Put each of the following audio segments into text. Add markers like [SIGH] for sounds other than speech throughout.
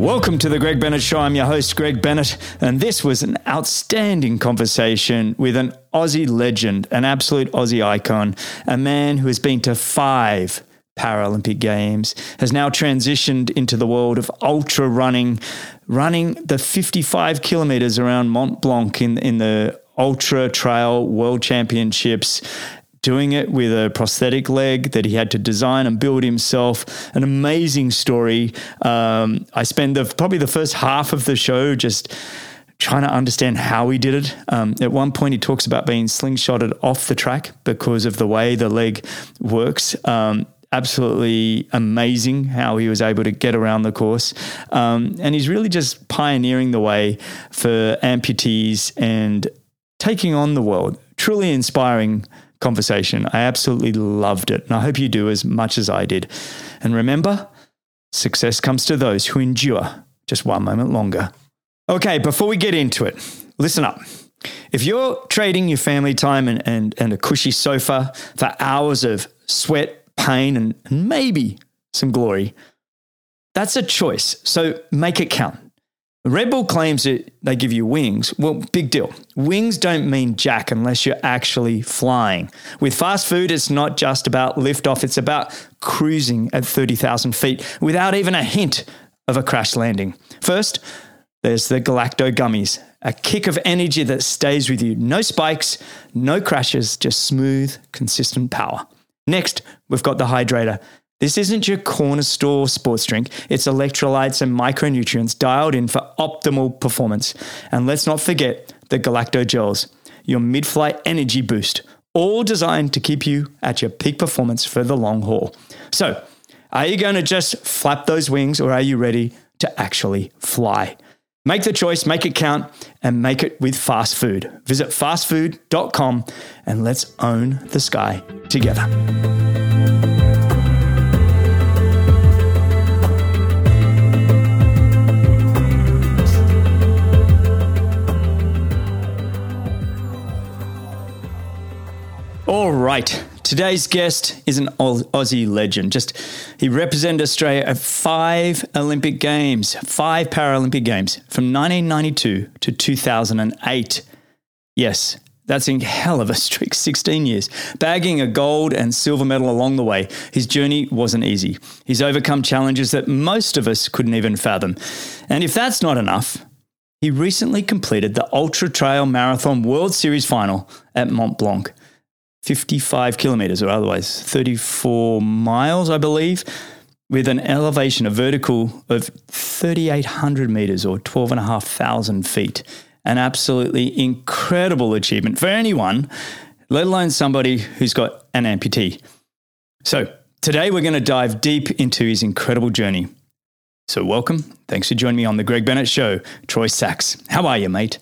Welcome to the Greg Bennett Show. I'm your host, Greg Bennett, and this was an outstanding conversation with an Aussie legend, an absolute Aussie icon, a man who has been to five Paralympic Games, has now transitioned into the world of ultra running, running the 55 kilometers around Mont Blanc in, in the Ultra Trail World Championships doing it with a prosthetic leg that he had to design and build himself. An amazing story. Um, I spend the, probably the first half of the show just trying to understand how he did it. Um, at one point, he talks about being slingshotted off the track because of the way the leg works. Um, absolutely amazing how he was able to get around the course. Um, and he's really just pioneering the way for amputees and taking on the world. Truly inspiring conversation. I absolutely loved it. And I hope you do as much as I did. And remember, success comes to those who endure just one moment longer. Okay, before we get into it, listen up. If you're trading your family time and, and, and a cushy sofa for hours of sweat, pain, and, and maybe some glory, that's a choice. So make it count. Red Bull claims that they give you wings. Well, big deal. Wings don't mean jack unless you're actually flying. With fast food, it's not just about liftoff, it's about cruising at 30,000 feet without even a hint of a crash landing. First, there's the Galacto gummies, a kick of energy that stays with you. No spikes, no crashes, just smooth, consistent power. Next, we've got the hydrator. This isn't your corner store sports drink. It's electrolytes and micronutrients dialed in for optimal performance. And let's not forget the Galacto Gels, your mid flight energy boost, all designed to keep you at your peak performance for the long haul. So, are you going to just flap those wings or are you ready to actually fly? Make the choice, make it count, and make it with fast food. Visit fastfood.com and let's own the sky together. All right. Today's guest is an Aussie legend. Just he represented Australia at five Olympic Games, five Paralympic Games from 1992 to 2008. Yes, that's a hell of a streak, 16 years. Bagging a gold and silver medal along the way, his journey wasn't easy. He's overcome challenges that most of us couldn't even fathom. And if that's not enough, he recently completed the Ultra Trail Marathon World Series final at Mont Blanc. 55 kilometers or otherwise 34 miles, I believe, with an elevation, a vertical of 3,800 meters or 12,500 feet. An absolutely incredible achievement for anyone, let alone somebody who's got an amputee. So, today we're going to dive deep into his incredible journey. So, welcome. Thanks for joining me on The Greg Bennett Show. Troy Sachs. How are you, mate?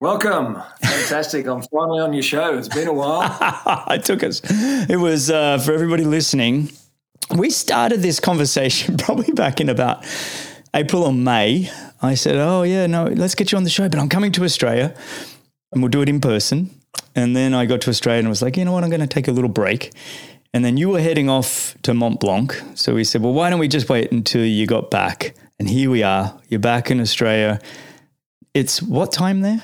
Welcome. Fantastic. I'm finally on your show. It's been a while. [LAUGHS] [LAUGHS] it took us. It was uh, for everybody listening. We started this conversation [LAUGHS] probably back in about April or May. I said, Oh, yeah, no, let's get you on the show, but I'm coming to Australia and we'll do it in person. And then I got to Australia and was like, You know what? I'm going to take a little break. And then you were heading off to Mont Blanc. So we said, Well, why don't we just wait until you got back? And here we are. You're back in Australia. It's what time there?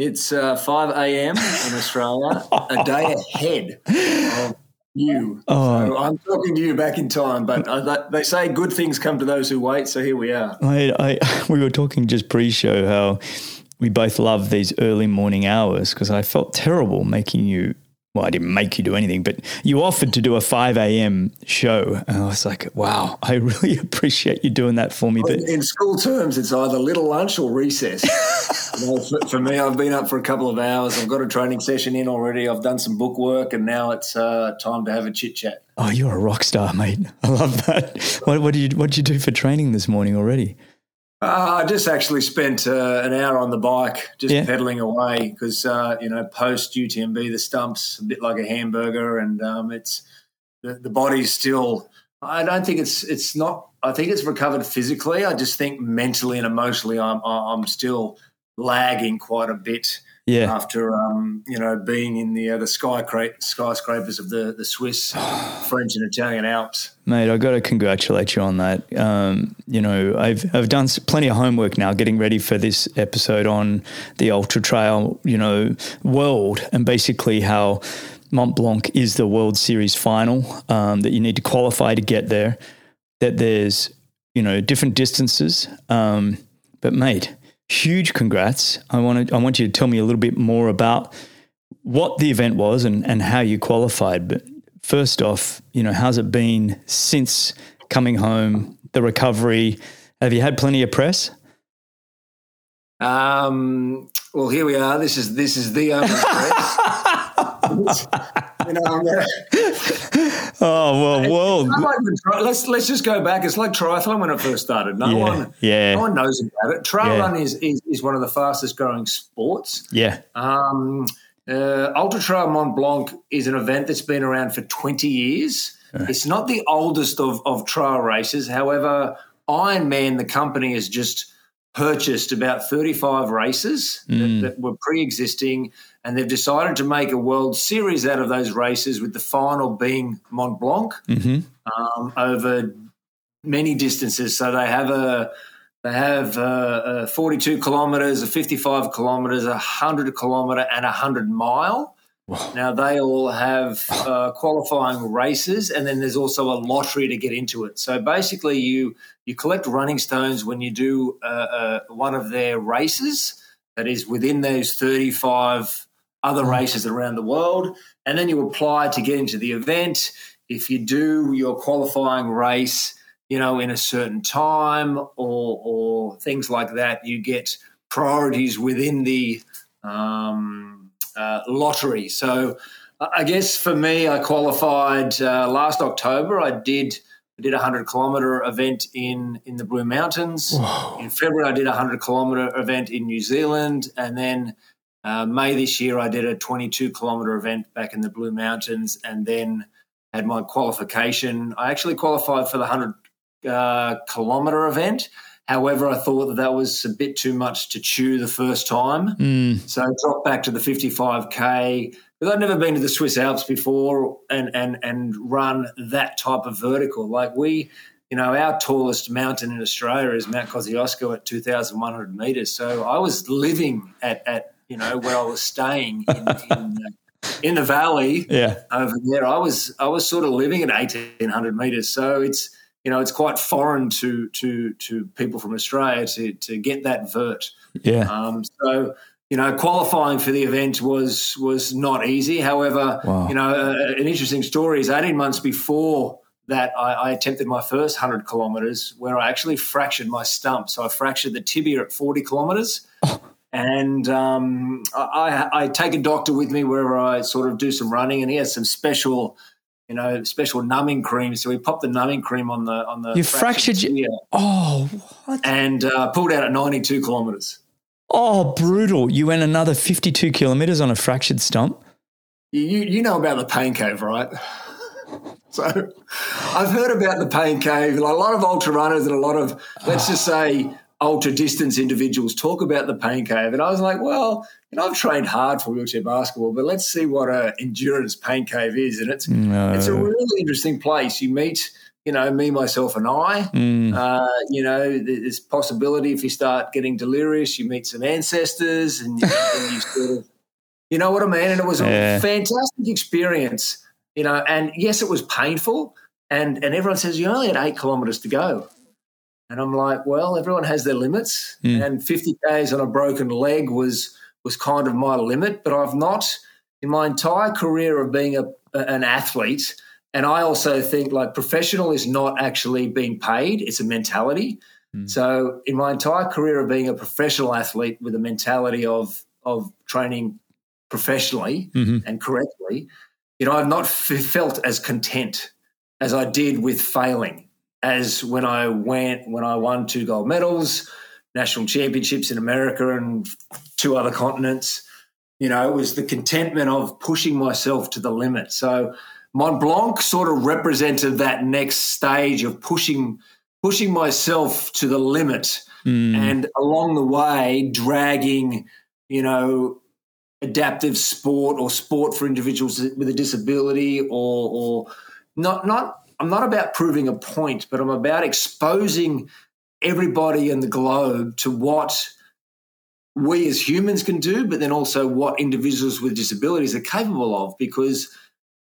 It's uh, 5 a.m. in Australia, a day ahead of you. Oh. So I'm talking to you back in time, but uh, they say good things come to those who wait. So here we are. I, I, [LAUGHS] we were talking just pre-show how we both love these early morning hours because I felt terrible making you well, I didn't make you do anything, but you offered to do a 5 a.m. show. And I was like, wow, I really [LAUGHS] appreciate you doing that for me. But in school terms, it's either little lunch or recess. [LAUGHS] you know, for, for, me, I've been up for a couple of hours. I've got a training session in already. I've done some book work, and now it's uh, time to have a chit chat. Oh, you're a rock star, mate. [LAUGHS] I love that. What, what did you What did you do for training this morning already? Uh, I just actually spent uh, an hour on the bike, just yeah. pedaling away because uh, you know post UTMB the stumps a bit like a hamburger, and um, it's the, the body's still. I don't think it's it's not. I think it's recovered physically. I just think mentally and emotionally, I'm I'm still lagging quite a bit. Yeah. After um, you know being in the uh, the skyscra- skyscrapers of the the Swiss, [SIGHS] French, and Italian Alps, mate, I got to congratulate you on that. Um, you know, I've I've done plenty of homework now, getting ready for this episode on the ultra trail, you know, world, and basically how Mont Blanc is the World Series final. Um, that you need to qualify to get there. That there's you know different distances, um, but mate huge congrats. I want to, I want you to tell me a little bit more about what the event was and, and how you qualified. But first off, you know, how's it been since coming home, the recovery? Have you had plenty of press? Um, well, here we are. This is this is the only press. [LAUGHS] you know, [LAUGHS] oh well, well. Like let's let's just go back. It's like triathlon when it first started. No yeah, one, yeah, no one knows about it. Trail yeah. run is, is is one of the fastest growing sports. Yeah. Um, uh, Ultra Trail Mont Blanc is an event that's been around for twenty years. Uh. It's not the oldest of of trail races. However, Ironman, the company, has just purchased about 35 races mm. that, that, were pre-existing and they've decided to make a world series out of those races with the final being mont blanc mm-hmm. um, over many distances so they have a they have uh, 42 kilometers a 55 kilometers a 100 kilometer and a 100 mile now they all have uh, qualifying races, and then there's also a lottery to get into it. So basically, you you collect running stones when you do uh, uh, one of their races that is within those 35 other mm. races around the world, and then you apply to get into the event. If you do your qualifying race, you know, in a certain time or or things like that, you get priorities within the um, uh, lottery. So I guess for me, I qualified uh, last October. I did I did a hundred kilometer event in in the Blue Mountains. Whoa. In February, I did a hundred kilometer event in New Zealand, and then uh, May this year, I did a 22 kilometer event back in the Blue Mountains, and then had my qualification. I actually qualified for the 100 uh, kilometer event. However, I thought that that was a bit too much to chew the first time. Mm. So I dropped back to the 55K because I'd never been to the Swiss Alps before and, and, and run that type of vertical. Like we, you know, our tallest mountain in Australia is Mount Kosciuszko at 2,100 meters. So I was living at, at you know, where I was staying in, in, in the valley [LAUGHS] yeah. over there. I was, I was sort of living at 1,800 meters. So it's, you know, it's quite foreign to to to people from Australia to to get that vert. Yeah. Um, so you know, qualifying for the event was was not easy. However, wow. you know, uh, an interesting story is eighteen months before that, I, I attempted my first hundred kilometres, where I actually fractured my stump. So I fractured the tibia at forty kilometres. And um, I, I, take a doctor with me wherever I sort of do some running, and he has some special you know, special numbing cream. So we popped the numbing cream on the on the. You fractured your. Oh, what? And uh, pulled out at ninety two kilometres. Oh, brutal! You went another fifty two kilometres on a fractured stump. You you know about the pain cave, right? [LAUGHS] so I've heard about the pain cave. A lot of ultra runners and a lot of let's just say ultra distance individuals talk about the pain cave, and I was like, well, you know, I've trained hard for wheelchair basketball, but let's see what a endurance pain cave is, and it's no. it's a really interesting place. You meet, you know, me, myself, and I. Mm. Uh, you know, there's possibility if you start getting delirious, you meet some ancestors, and you, and you sort of, you know what I mean. And it was yeah. a fantastic experience, you know. And yes, it was painful, and and everyone says you only had eight kilometres to go. And I'm like, well, everyone has their limits, mm. and 50 k's on a broken leg was was kind of my limit. But I've not, in my entire career of being a, an athlete, and I also think like professional is not actually being paid; it's a mentality. Mm. So, in my entire career of being a professional athlete with a mentality of of training professionally mm-hmm. and correctly, you know, I've not f- felt as content as I did with failing as when I went when I won two gold medals, national championships in America and two other continents. You know, it was the contentment of pushing myself to the limit. So Mont Blanc sort of represented that next stage of pushing pushing myself to the limit. mm. and along the way, dragging, you know, adaptive sport or sport for individuals with a disability or, or not, not, I'm not about proving a point, but I'm about exposing everybody in the globe to what we as humans can do, but then also what individuals with disabilities are capable of because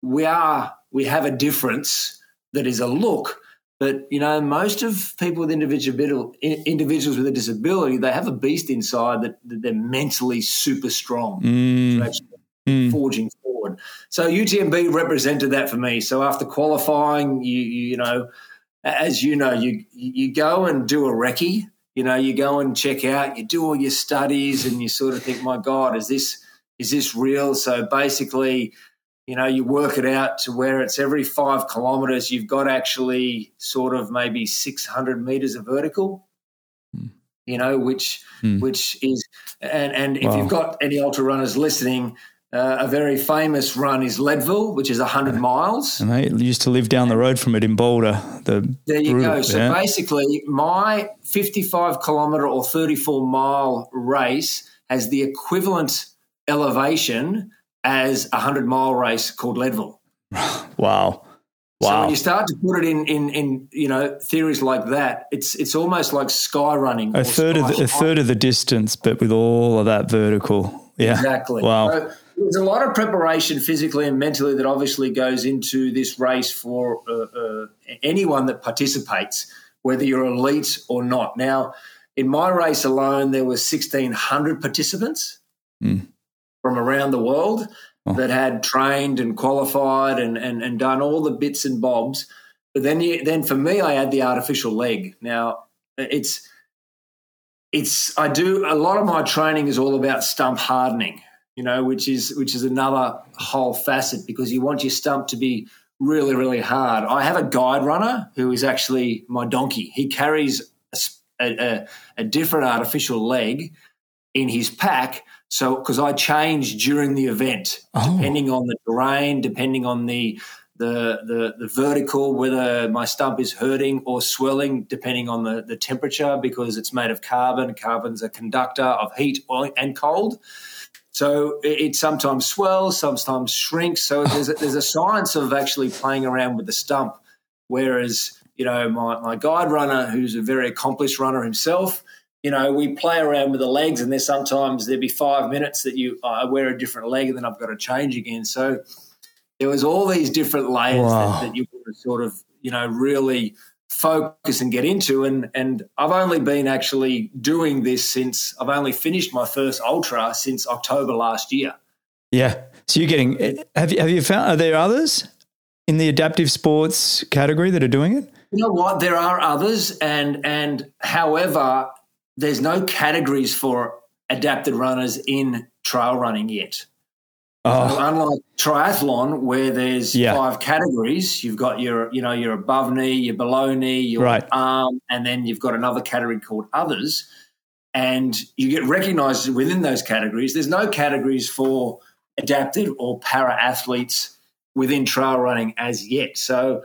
we are, we have a difference that is a look, but you know, most of people with individual individuals with a disability, they have a beast inside that, that they're mentally super strong mm. actually mm. forging forward. So UTMB represented that for me. So after qualifying, you you, know, as you know, you you go and do a recce. You know, you go and check out, you do all your studies, and you sort of think, my God, is this is this real? So basically, you know, you work it out to where it's every five kilometers, you've got actually sort of maybe 600 meters of vertical, mm. you know, which, mm. which is, and, and if wow. you've got any ultra runners listening, uh, a very famous run is Leadville, which is 100 miles. And they used to live down the road from it in Boulder. The there you go. So yeah. basically, my 55 kilometer or 34 mile race has the equivalent elevation as a hundred mile race called Leadville. wow. [LAUGHS] Wow. So when you start to put it in, in, in, you know, theories like that, it's it's almost like sky running. A third of the, a third of the distance, but with all of that vertical. Yeah. Exactly. Wow. So there's a lot of preparation physically and mentally that obviously goes into this race for uh, uh, anyone that participates, whether you're elite or not. Now, in my race alone, there were 1,600 participants. Mm from around the world oh. that had trained and qualified and, and, and done all the bits and bobs. But then, you, then for me, I had the artificial leg. Now, it's it's I do a lot of my training is all about stump hardening, you know, which is which is another whole facet because you want your stump to be really really hard. I have a guide runner who is actually my donkey. He carries a, a, a different artificial leg in his pack so, because I change during the event, oh. depending on the terrain, depending on the, the the the vertical, whether my stump is hurting or swelling, depending on the, the temperature, because it's made of carbon. Carbon's a conductor of heat and cold. So it, it sometimes swells, sometimes shrinks. So there's a, there's a science of actually playing around with the stump. Whereas, you know, my, my guide runner, who's a very accomplished runner himself, you know, we play around with the legs, and there's sometimes there'd be five minutes that you I wear a different leg, and then I've got to change again. So there was all these different layers wow. that, that, you sort of, you know, really focus and get into. And and I've only been actually doing this since I've only finished my first ultra since October last year. Yeah. So you're getting have you have you found are there others in the adaptive sports category that are doing it? You know what? There are others, and and however, there's no categories for adapted runners in trail running yet. Oh. So unlike triathlon, where there's yeah. five categories, you've got your, you know, your above knee, your below knee, your right. arm, and then you've got another category called others, and you get recognised within those categories. There's no categories for adapted or para athletes within trail running as yet. So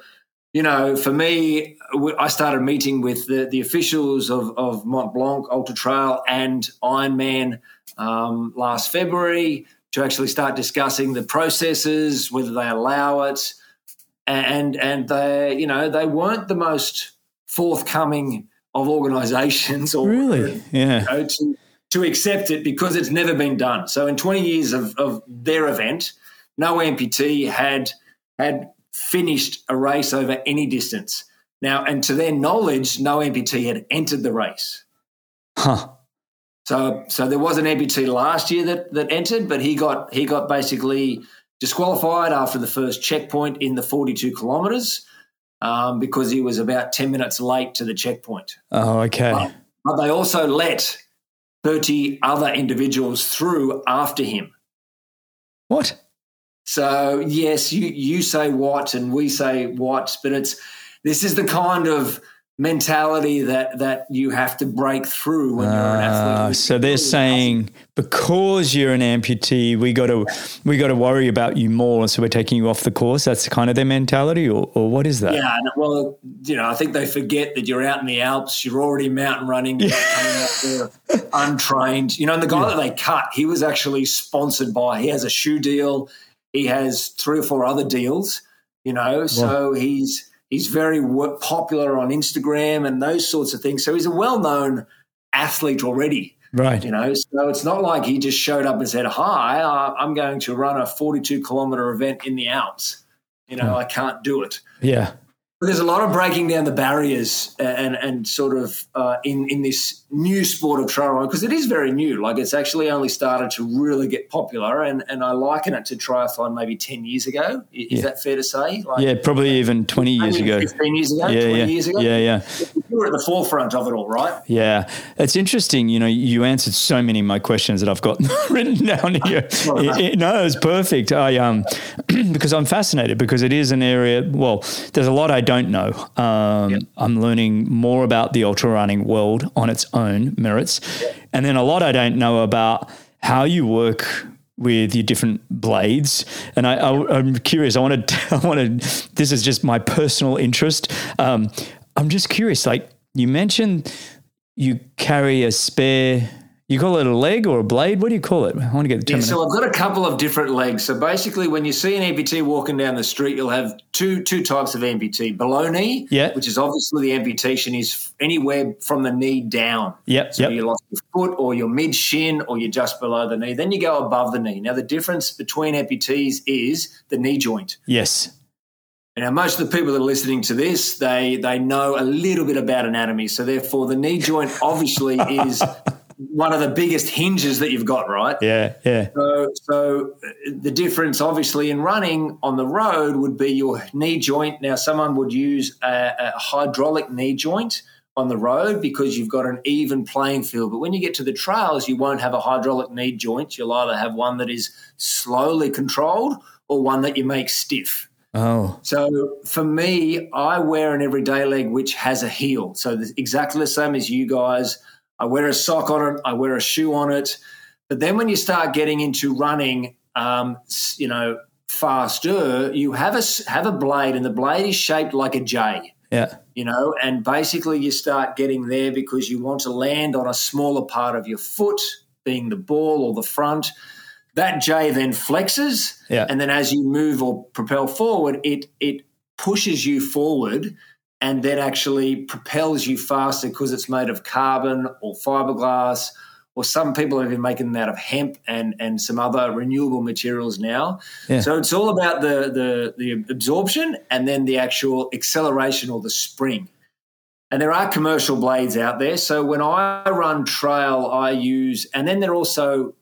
you know, for me, I started meeting with the, the officials of, of Mont Blanc Ultra Trail and Ironman um, last February to actually start discussing the processes, whether they allow it, and and they, you know, they weren't the most forthcoming of organisations or really, yeah, you know, to to accept it because it's never been done. So in 20 years of, of their event, no amputee had had finished a race over any distance. Now, and to their knowledge, no amputee had entered the race. Huh. So, so there was an amputee last year that that entered, but he got he got basically disqualified after the first checkpoint in the 42 kilometres um, because he was about 10 minutes late to the checkpoint. Oh, okay. But, but they also let 30 other individuals through after him. What? So yes, you you say what and we say what, but it's this is the kind of mentality that that you have to break through when you're an athlete. Uh, so they're saying because you're an amputee, we got to we got to worry about you more, so we're taking you off the course. That's kind of their mentality, or, or what is that? Yeah, well, you know, I think they forget that you're out in the Alps. You're already mountain running. You're coming out [LAUGHS] there untrained. You know, and the guy yeah. that they cut, he was actually sponsored by. He has a shoe deal. He has three or four other deals. You know, so he's He's very popular on Instagram and those sorts of things. So he's a well known athlete already. Right. You know, so it's not like he just showed up and said, Hi, uh, I'm going to run a 42 kilometer event in the Alps. You know, oh. I can't do it. Yeah there's a lot of breaking down the barriers and and sort of uh, in in this new sport of trail running because it is very new. Like it's actually only started to really get popular, and and I liken it to triathlon maybe ten years ago. Is yeah. that fair to say? Like, yeah, probably even twenty years ago. Fifteen years ago. Yeah, twenty yeah. years ago. Yeah, yeah. You were at the forefront of it all, right? Yeah, it's interesting. You know, you answered so many of my questions that I've got [LAUGHS] written down here. [LAUGHS] it, it, no, it's perfect. I um [CLEARS THROAT] because I'm fascinated because it is an area. Well, there's a lot I don't know. Um, yep. I'm learning more about the ultra running world on its own merits, yep. and then a lot I don't know about how you work with your different blades. And I, am curious. I wanted. [LAUGHS] I wanted. This is just my personal interest. Um, I'm just curious. Like you mentioned, you carry a spare you call it a leg or a blade? What do you call it? I want to get the term. Yeah, so I've got a couple of different legs. So basically, when you see an amputee walking down the street, you'll have two two types of amputee: below knee, yeah. which is obviously the amputation is anywhere from the knee down. Yep. So yep. you lost your foot, or your mid shin, or you're just below the knee. Then you go above the knee. Now the difference between amputees is the knee joint. Yes. Now, most of the people that are listening to this, they they know a little bit about anatomy. So therefore, the knee joint obviously [LAUGHS] is one of the biggest hinges that you've got, right? Yeah, yeah. So, so the difference, obviously, in running on the road would be your knee joint. Now, someone would use a, a hydraulic knee joint on the road because you've got an even playing field. But when you get to the trails, you won't have a hydraulic knee joint. You'll either have one that is slowly controlled or one that you make stiff. Oh. So for me, I wear an everyday leg which has a heel. So exactly the same as you guys. I wear a sock on it, I wear a shoe on it. But then when you start getting into running, um, you know, faster, you have a have a blade, and the blade is shaped like a J. Yeah. You know, and basically you start getting there because you want to land on a smaller part of your foot, being the ball or the front. That J then flexes, yeah. and then as you move or propel forward, it it pushes you forward and then actually propels you faster because it's made of carbon or fiberglass or some people have been making them out of hemp and, and some other renewable materials now. Yeah. So it's all about the, the, the absorption and then the actual acceleration or the spring. And there are commercial blades out there. So when I run trail, I use, and then they're also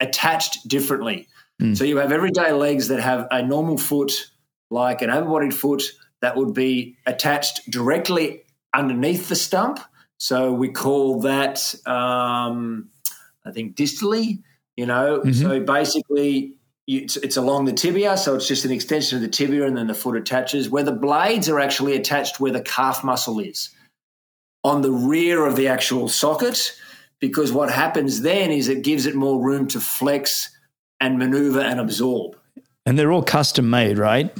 attached differently. Mm. So you have everyday legs that have a normal foot, like an overbodied foot, that would be attached directly underneath the stump. So we call that, um, I think, distally. You know, mm-hmm. so basically it's, it's, along the tibia, so it's just an extension of the tibia, and then the foot attaches. Where the blades are actually attached where the calf muscle is, on the rear of the actual socket, because what happens then is it gives it more room to flex and maneuver and absorb. And they're all custom made, right?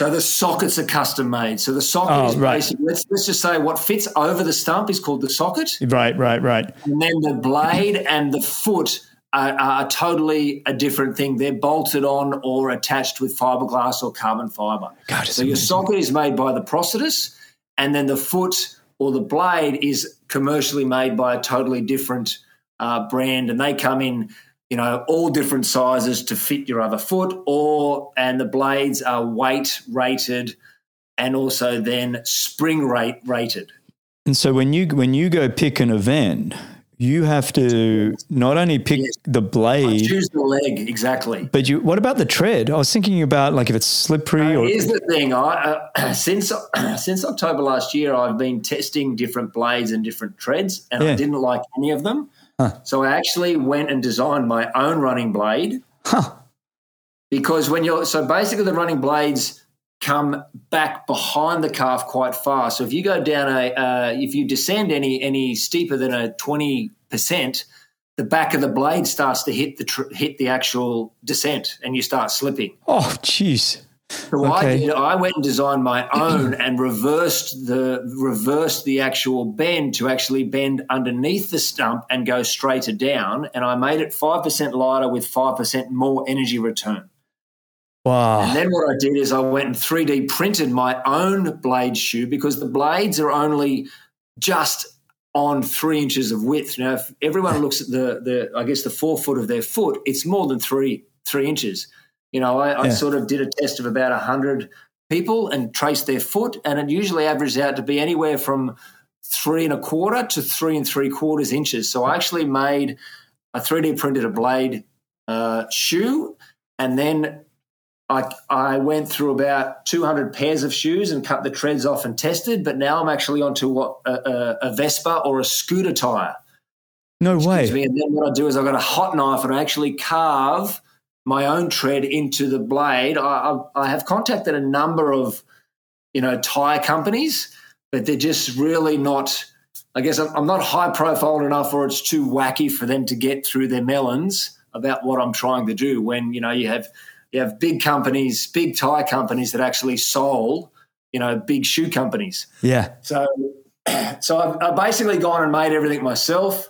So the sockets are custom made. So the socket oh, is right. basically let's let's just say what fits over the stump is called the socket. Right, right, right. And then the blade and the foot are, are totally a different thing. They're bolted on or attached with fiberglass or carbon fiber. God, so your socket is made by the prosthetist, and then the foot or the blade is commercially made by a totally different uh, brand, and they come in you know, all different sizes to fit your other foot, or and the blades are weight rated and also then spring rate rated. And so when you when you go pick an event, you have to not only pick yes. the blade, I choose the leg exactly. But you, what about the tread? I was thinking about like if it's slippery. Or here's the thing: I uh, [CLEARS THROAT] since [CLEARS THROAT] since October last year, I've been testing different blades and different treads, and yeah. I didn't like any of them. Huh. So I actually went and designed my own running blade. Huh. Because when you're so basically the running blades come back behind the calf quite far. So if you go down a, uh, if you descend any any steeper than a twenty percent, the back of the blade starts to hit the tr- hit the actual descent, and you start slipping. Oh, jeez. So okay. I did. I went and designed my own and reversed the reversed the actual bend to actually bend underneath the stump and go straighter down. And I made it five percent lighter with five percent more energy return. Wow. And then what I did is I went and 3D printed my own blade shoe because the blades are only just on three inches of width. Now, if everyone looks at the, the I guess the forefoot of their foot, it's more than three three inches. You know, I, I sort of did a test of about hundred people and traced their foot, and it usually averages out to be anywhere from three and a quarter to three and three quarters inches. So I actually made a 3D printed a blade uh, shoe, and then I, I went through about 200 pairs of shoes and cut the treads off and tested, but now I'm actually onto what a, a, a Vespa or a scooter tire. No way. Me. And then what I do is I've got a hot knife and I actually carve my own tread into the blade. I, I, I have contacted a number of, you know, tire companies, but they're just really not. I guess I'm not high profile enough, or it's too wacky for them to get through their melons about what I'm trying to do. When you know you have you have big companies, big tire companies that actually sold, you know, big shoe companies. Yeah. So, [CLEARS THROAT] so I've, I've basically gone and made everything myself.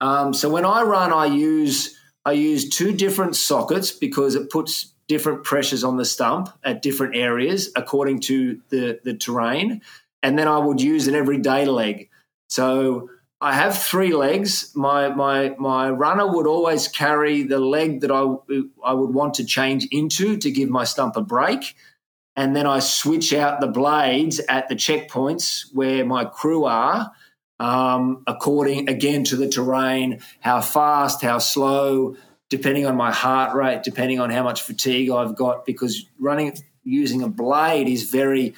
Um, so when I run, I use I use two different sockets because it puts different pressures on the stump at different areas according to the the terrain, and then I would use an everyday leg. So I have three legs. My my my runner would always carry the leg that I I would want to change into to give my stump a break, and then I switch out the blades at the checkpoints where my crew are, um, according again to the terrain, how fast, how slow, depending on my heart rate, depending on how much fatigue I've got, because running using a blade is very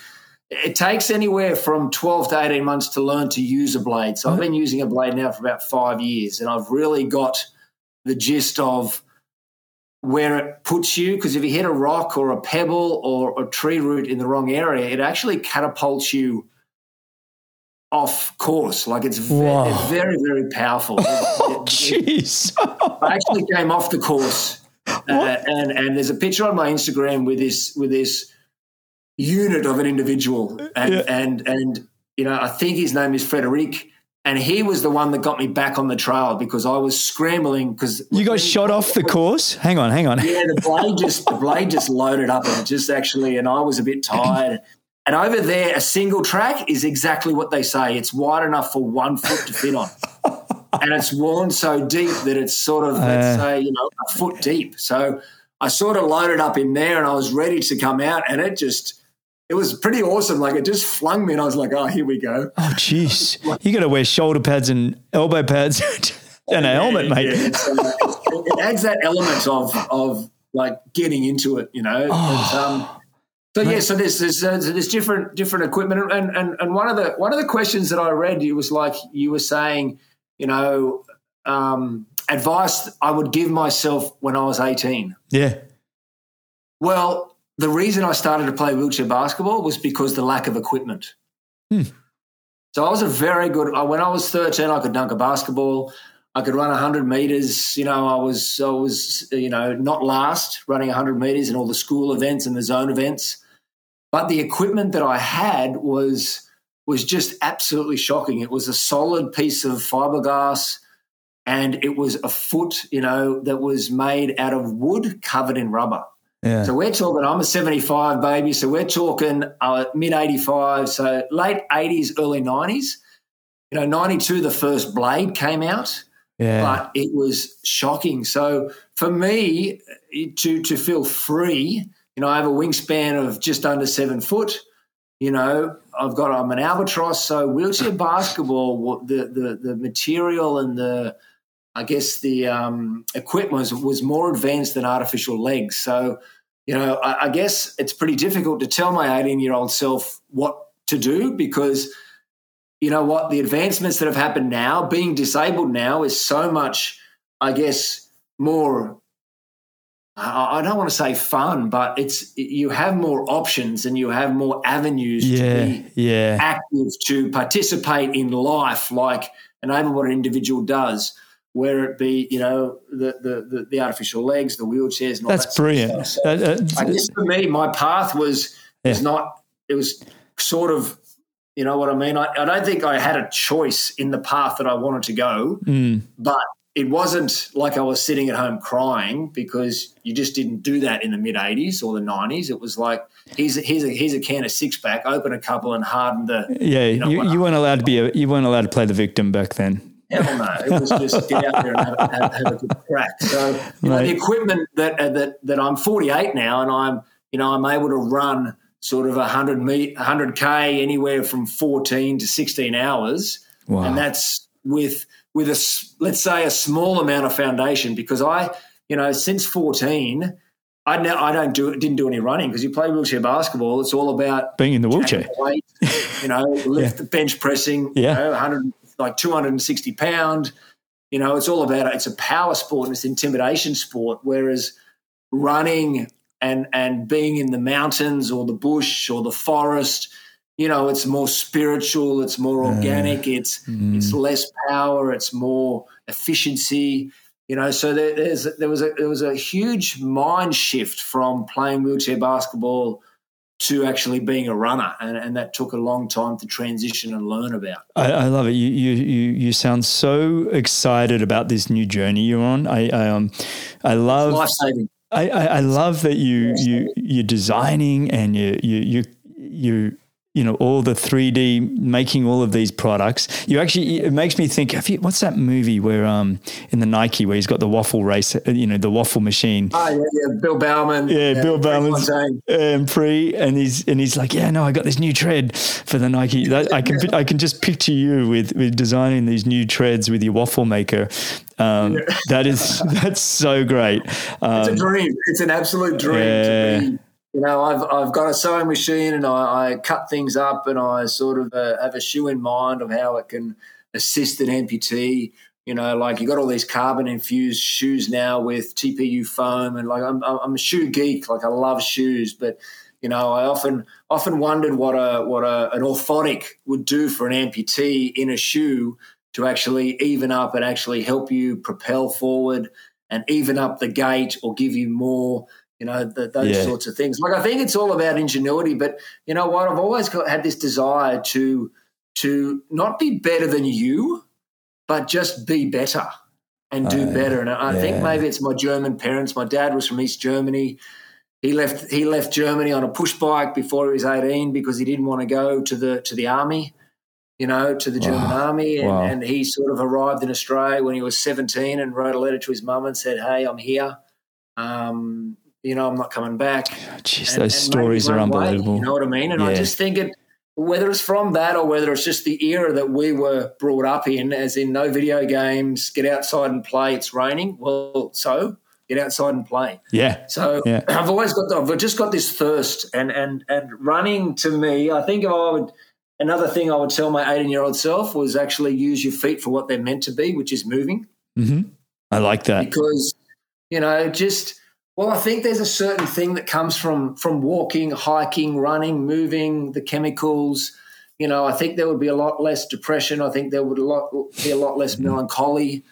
it takes anywhere from 12 to 18 months to learn to use a blade. So I've been using a blade now for about five years, and I've really got the gist of where it puts you. Because if you hit a rock or a pebble or a tree root in the wrong area, it actually catapults you off course. Like it's very, very, very powerful. [LAUGHS] Oh, jeez. I actually came off the course, uh, and and there's a picture on my Instagram with this with this unit of an individual. And, yeah. and, and, you know, I think his name is Frederic. And he was the one that got me back on the trail because I was scrambling because you got shot off the course. Hang on, hang on. Yeah, the blade just the blade just loaded up and just actually, and I was a bit [LAUGHS] tired. And over there, a single track is exactly what they say. It's wide enough for one foot to fit on. [LAUGHS] and it's worn so deep that it's sort of, let's uh, say, you know, a foot deep. So I sort of loaded up in there and I was ready to come out and it just it was pretty awesome. Like it just flung me, and I was like, "Oh, here we go." Oh, jeez, [LAUGHS] you got to wear shoulder pads and elbow pads [LAUGHS] and a helmet, mate. Yeah. it adds that element of of like getting into it, you know. Oh. um, so yeah, so there's there's, uh, there's different different equipment, and, and and one of the one of the questions that I read, it was like you were saying, you know, um, advice I would give myself when I was 18. Yeah. Well, the reason I started to play wheelchair basketball was because the lack of equipment. Hmm. So I was a very good. Uh, when I was thirteen, I could dunk a basketball. I could run hundred meters. You know, I was I was you know not last running hundred meters in all the school events and the zone events. But the equipment that I had was was just absolutely shocking. It was a solid piece of fiberglass, and it was a foot. You know, that was made out of wood covered in rubber. Yeah. So we're talking, I'm a 75 baby. So we're talking uh, mid 85. So late 80s, early 90s. You know, 92, the first Blade came out. Yeah. But it was shocking. So for me to, to feel free, you know, I have a wingspan of just under seven foot. You know, I've got, I'm an albatross. So wheelchair [LAUGHS] basketball, the, the, the material and the, I guess the um, equipment was, was more advanced than artificial legs. So, you know, I, I guess it's pretty difficult to tell my 18 year old self what to do because, you know what, the advancements that have happened now, being disabled now is so much, I guess, more I don't want to say fun, but it's you have more options and you have more avenues yeah, to be yeah. active to participate in life, like enable what an individual does. Where it be, you know, the the, the, artificial legs, the wheelchairs, and all That's that brilliant. So uh, I guess for me, my path was yeah. was not. It was sort of, you know what I mean. I, I don't think I had a choice in the path that I wanted to go, mm. but it wasn't like I was sitting at home crying because you just didn't do that in the mid '80s or the '90s. It was like here's a, here's a here's a can of six pack, open a couple, and harden the. Yeah, you, know, you, you weren't allowed to be a you weren't allowed to play the victim back then. Hell no! It was just [LAUGHS] get out there and have, have, have a good crack. So you know, the equipment that uh, that that I'm 48 now, and I'm you know I'm able to run sort of 100 meet 100k anywhere from 14 to 16 hours, wow. and that's with with a let's say a small amount of foundation because I you know since 14 I know I don't do didn't do any running because you play wheelchair basketball it's all about being in the wheelchair weight, you know [LAUGHS] lift yeah. bench pressing yeah. you know 100 like 260 pound you know it's all about it's a power sport and it's an intimidation sport whereas running and and being in the mountains or the bush or the forest you know it's more spiritual it's more organic it's mm. it's less power it's more efficiency you know. So there, there's there was a there was a huge mind shift from playing wheelchair basketball to actually being a runner and, and that took a long time to transition and learn about. I, I love it. You, you you you sound so excited about this new journey you're on. I, I um I love life saving I, I, love that you you you're designing and you you you you you know all the 3D making all of these products. You actually it makes me think. You, what's that movie where um in the Nike where he's got the waffle race, you know, the waffle machine. Oh yeah, yeah. Bill Bowerman. Yeah, yeah Bill Bowerman's um, pre, and he's and he's like, yeah, no, I got this new tread for the Nike. That, I can I can just picture you with with designing these new treads with your waffle maker. Um, yeah. That is [LAUGHS] that's so great. Um, it's a um, dream. It's an absolute dream yeah. You know, I've I've got a sewing machine and I, I cut things up and I sort of uh, have a shoe in mind of how it can assist an amputee. You know, like you got all these carbon infused shoes now with TPU foam and like I'm I'm a shoe geek. Like I love shoes, but you know, I often often wondered what a what a, an orthotic would do for an amputee in a shoe to actually even up and actually help you propel forward and even up the gait or give you more you know, the, those yeah. sorts of things. Like I think it's all about ingenuity, but you know what? I've always got, had this desire to to not be better than you, but just be better and do uh, better. And I yeah. think maybe it's my German parents. My dad was from East Germany. He left he left Germany on a push bike before he was eighteen because he didn't want to go to the to the army. You know, to the German wow. army, and, wow. and he sort of arrived in Australia when he was seventeen, and wrote a letter to his mum and said, "Hey, I'm here." Um, you know, I'm not coming back. Jeez, those stories are unbelievable. Way, you know what I mean? And yeah. I just think it, whether it's from that or whether it's just the era that we were brought up in, as in no video games, get outside and play. It's raining. Well, so get outside and play. Yeah. So yeah. [CLEARS THROAT] I've always got, I've just got this thirst, and and and running to me, I think if I would. Another thing I would tell my 18 year old self was actually use your feet for what they're meant to be, which is moving. Mm-hmm. I like that because you know just well, I think there's a certain thing that comes from from walking, hiking, running, moving, the chemicals. You know, I think there would be a lot less depression. I think there would a lot, be a lot less mm-hmm. melancholy.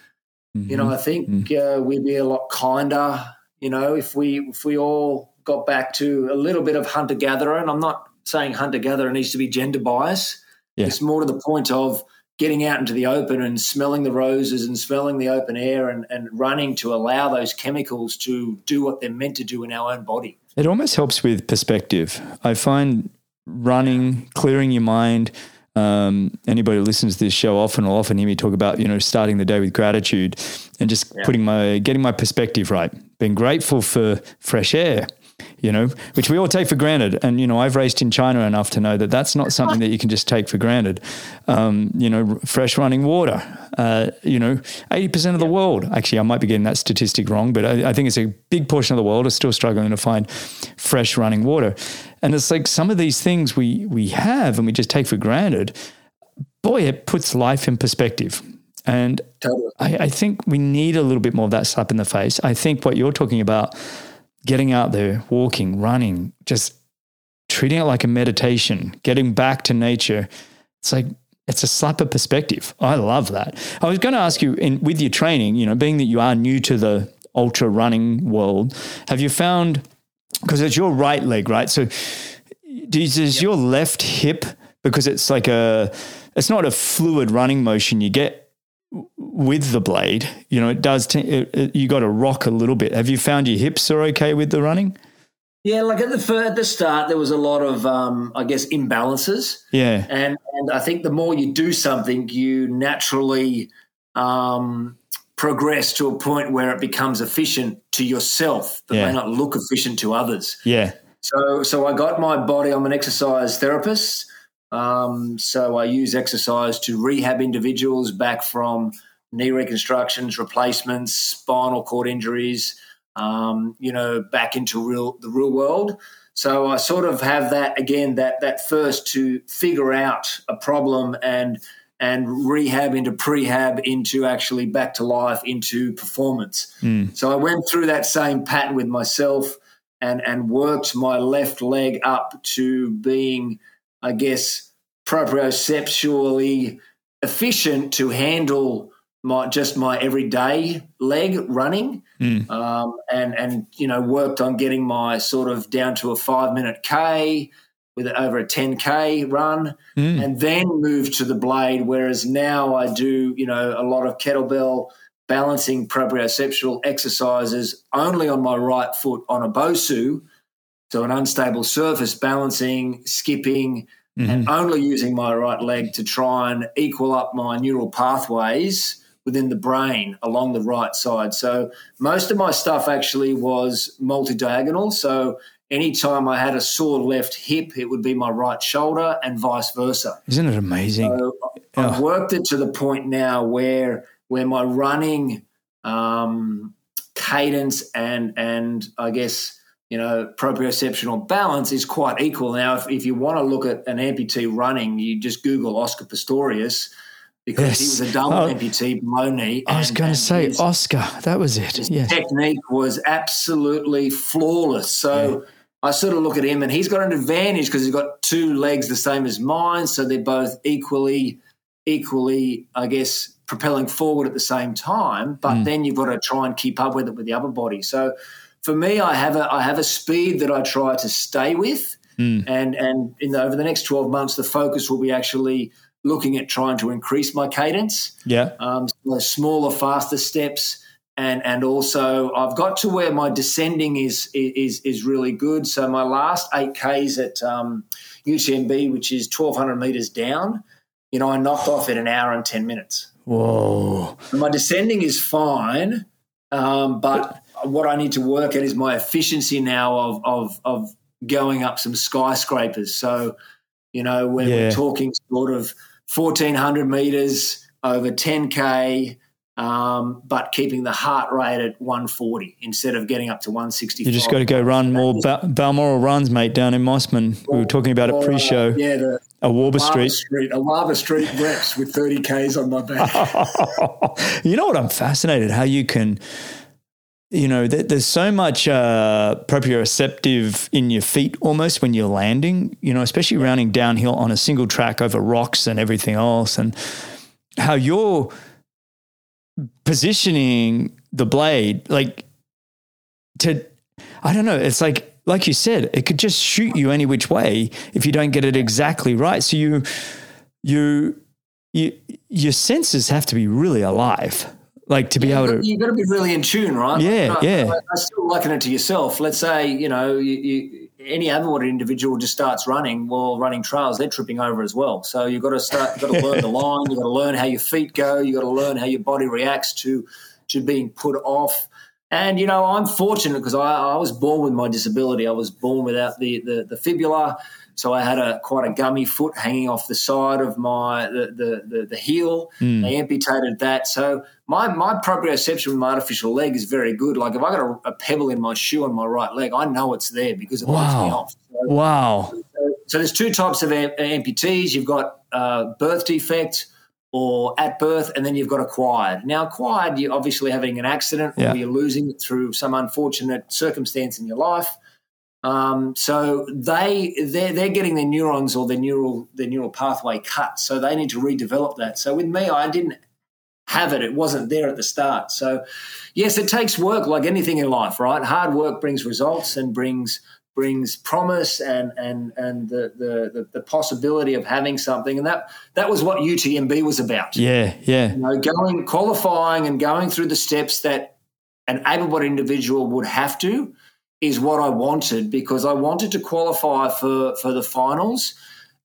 Mm-hmm. You know, I think mm-hmm. uh, we'd be a lot kinder. You know, if we if we all got back to a little bit of hunter gatherer, and I'm not saying hunter gatherer needs to be gender bias. Yeah. It's more to the point of getting out into the open and smelling the roses and smelling the open air and, and running to allow those chemicals to do what they're meant to do in our own body. It almost helps with perspective. I find running, clearing your mind. Um, anybody who listens to this show often will often hear me talk about, you know, starting the day with gratitude and just yeah. putting my, getting my perspective right. Being grateful for fresh air, you know, which we all take for granted. And, you know, I've raced in China enough to know that that's not something that you can just take for granted. Um, you know, fresh running water, uh, you know, 80% of the world, actually, I might be getting that statistic wrong, but I, I think it's a big portion of the world is still struggling to find fresh running water. And it's like some of these things we, we have and we just take for granted. Boy, it puts life in perspective. And totally. I, I think we need a little bit more of that slap in the face. I think what you're talking about getting out there, walking, running, just treating it like a meditation, getting back to nature. It's like it's a slap of perspective. I love that. I was going to ask you, in, with your training, you know, being that you are new to the ultra running world, have you found because it's your right leg, right? So does yep. your left hip because it's like a it's not a fluid running motion you get with the blade. You know, it does. T- it, it, you got to rock a little bit. Have you found your hips are okay with the running? Yeah, like at the at the start, there was a lot of, um, I guess, imbalances. Yeah, and and I think the more you do something, you naturally um, progress to a point where it becomes efficient to yourself, but yeah. may not look efficient to others. Yeah. So so I got my body. I'm an exercise therapist. Um, so I use exercise to rehab individuals back from knee reconstructions, replacements, spinal cord injuries um, you know, back into real the real world. So I sort of have that again that that first to figure out a problem and and rehab into prehab into actually back to life into performance. Mm. So I went through that same pattern with myself and and worked my left leg up to being, I guess, proprioceptually efficient to handle my just my everyday leg running, mm. um, and and you know worked on getting my sort of down to a five minute k with over a 10k run, mm. and then moved to the blade. Whereas now I do you know a lot of kettlebell balancing proprioceptual exercises only on my right foot on a Bosu, so an unstable surface balancing, skipping. Mm-hmm. And only using my right leg to try and equal up my neural pathways within the brain along the right side. So most of my stuff actually was multi diagonal. So anytime I had a sore left hip, it would be my right shoulder and vice versa. Isn't it amazing? So I've worked it to the point now where where my running um, cadence and and I guess you know proprioceptional balance is quite equal. Now, if, if you want to look at an amputee running, you just Google Oscar Pistorius because yes. he was a double oh, amputee below knee. I was going to say his, Oscar. That was it. His yes. technique was absolutely flawless. So yeah. I sort of look at him, and he's got an advantage because he's got two legs the same as mine, so they're both equally, equally, I guess, propelling forward at the same time. But mm. then you've got to try and keep up with it with the other body. So for me, I have a I have a speed that I try to stay with, mm. and and in the, over the next twelve months, the focus will be actually looking at trying to increase my cadence. Yeah. Um, smaller, faster steps. And, and also I've got to where my descending is is is really good. So my last eight Ks at um, UTMB, which is twelve hundred meters down, you know, I knocked off in an hour and ten minutes. Whoa! And my descending is fine, um, but what I need to work at is my efficiency now of of of going up some skyscrapers. So you know, when yeah. we're talking sort of 1400 meters over 10K, um, but keeping the heart rate at 140 instead of getting up to one sixty. You just got to go run more ba- Balmoral runs, mate, down in Mosman. we were talking about it pre-show. Uh, yeah, the Awaba Street. Street. Awaba Street reps with 30 Ks on my back. [LAUGHS] you know what? I'm fascinated how you can – you know, there's so much uh, proprioceptive in your feet almost when you're landing, you know, especially rounding downhill on a single track over rocks and everything else, and how you're positioning the blade, like to, I don't know, it's like, like you said, it could just shoot you any which way if you don't get it exactly right. So you, you, you your senses have to be really alive like to be yeah, able to you've got to be really in tune right? Yeah like, yeah. I, I, still liken it to yourself. Let's say you know you, you, any able-bodied individual just starts running while running trails they're tripping over as well. So you've got to start you've got to [LAUGHS] learn the line you've got to learn how your feet go you've got to learn how your body reacts to to being put off. And you know i'm fortunate because I, I was born with my disability. I was born without the the, the fibula. So I had a quite a gummy foot hanging off the side of my the the, the, the heel. Mm. They amputated that. So my my proprioception with my artificial leg is very good. Like if I got a, a, pebble in my shoe on my right leg, I know it's there because it wow. me off. So, wow. So, so, there's two types of amputees. You've got uh, birth defect or at birth, and then you've got acquired. Now, acquired, you're obviously having an accident yeah. or you're losing it through some unfortunate circumstance in your life. Um, so they they're, they're getting their neurons or their neural their neural pathway cut. So they need to redevelop that. So with me, I didn't have it. It wasn't there at the start. So yes, it takes work like anything in life, right? Hard work brings results and brings brings promise and and and the, the the, possibility of having something and that that was what UTMB was about. Yeah, yeah. You know, going qualifying and going through the steps that an able-bodied individual would have to is what I wanted because I wanted to qualify for for the finals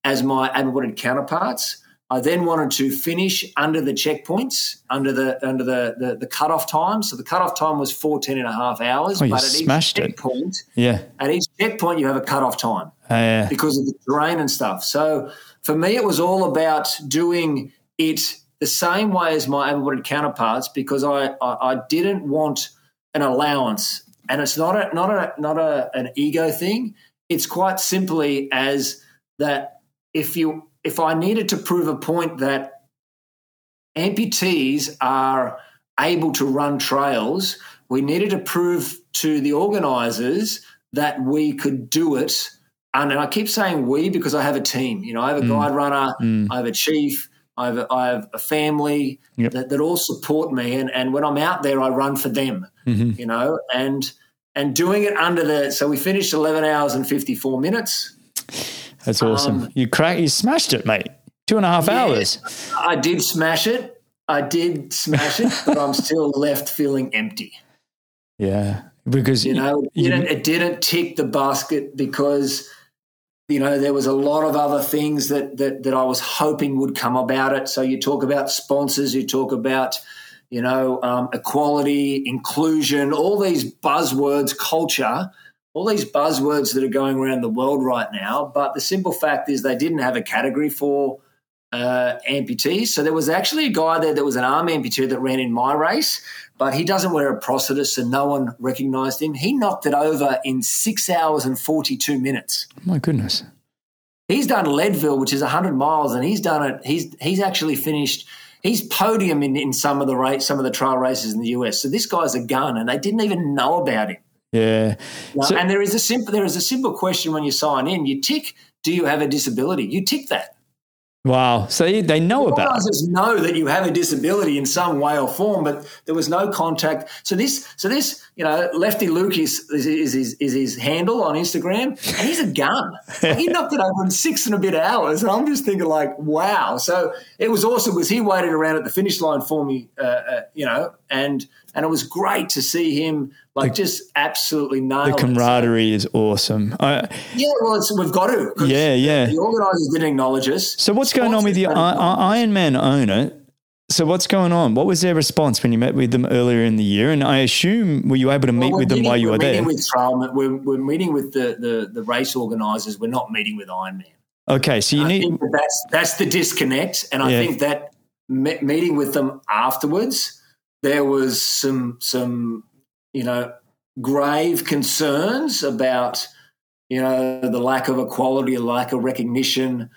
as my able-bodied counterparts I then wanted to finish under the checkpoints, under the under the, the, the cutoff time. So the cutoff time was 14 and a half hours. Oh, you but at smashed each checkpoint, it. Yeah. At each checkpoint, you have a cutoff time uh, yeah. because of the terrain and stuff. So for me, it was all about doing it the same way as my able-bodied counterparts because I, I, I didn't want an allowance. And it's not a not a not a, an ego thing. It's quite simply as that if you if I needed to prove a point that amputees are able to run trails, we needed to prove to the organisers that we could do it. And I keep saying we because I have a team. You know, I have a mm. guide runner, mm. I have a chief, I have a, I have a family yep. that, that all support me. And, and when I'm out there, I run for them, mm-hmm. you know, and and doing it under the so we finished 11 hours and 54 minutes that's awesome. Um, you crack, you smashed it, mate. Two and a half yeah, hours. I did smash it. I did smash it, but I'm still [LAUGHS] left feeling empty. Yeah, because you know you, didn't, it didn't tick the basket because you know there was a lot of other things that that that I was hoping would come about it. So you talk about sponsors, you talk about you know um, equality, inclusion, all these buzzwords, culture all these buzzwords that are going around the world right now. But the simple fact is, they didn't have a category for uh, amputees. So there was actually a guy there that was an arm amputee that ran in my race, but he doesn't wear a prosthesis, and no one recognised him. He knocked it over in six hours and forty-two minutes. my goodness! He's done Leadville, which is hundred miles, and he's done it. He's he's actually finished. He's podium in, in some of the race, some of the trail races in the US. So this guy's a gun, and they didn't even know about him. Yeah. So, and there is a simple there is a simple question when you sign in. You tick, do you have a disability? You tick that. Wow. So they know about it. know that you have a disability in some way or form, but there was no contact. So this, so this, you know, Lefty Luke is, is, is, his, is his handle on Instagram, and he's a gun. he knocked it over in six and a bit hours, and I'm just thinking like, wow. So it was awesome because he waited around at the finish line for me, uh, uh, you know, and and it was great to see him like the, just absolutely nail the camaraderie it. is awesome. I, yeah, well, we've got to. Yeah, yeah. The organisers didn't acknowledge us. So what's going on with the I, Ironman owner? So what's going on? What was their response when you met with them earlier in the year? And I assume were you able to meet well, with them while you were there? With Trailman, we're, we're meeting with the, the, the race organisers. We're not meeting with Ironman. Okay, so you I need that that's that's the disconnect, and I yeah. think that me- meeting with them afterwards, there was some some you know grave concerns about you know the lack of equality, lack of recognition,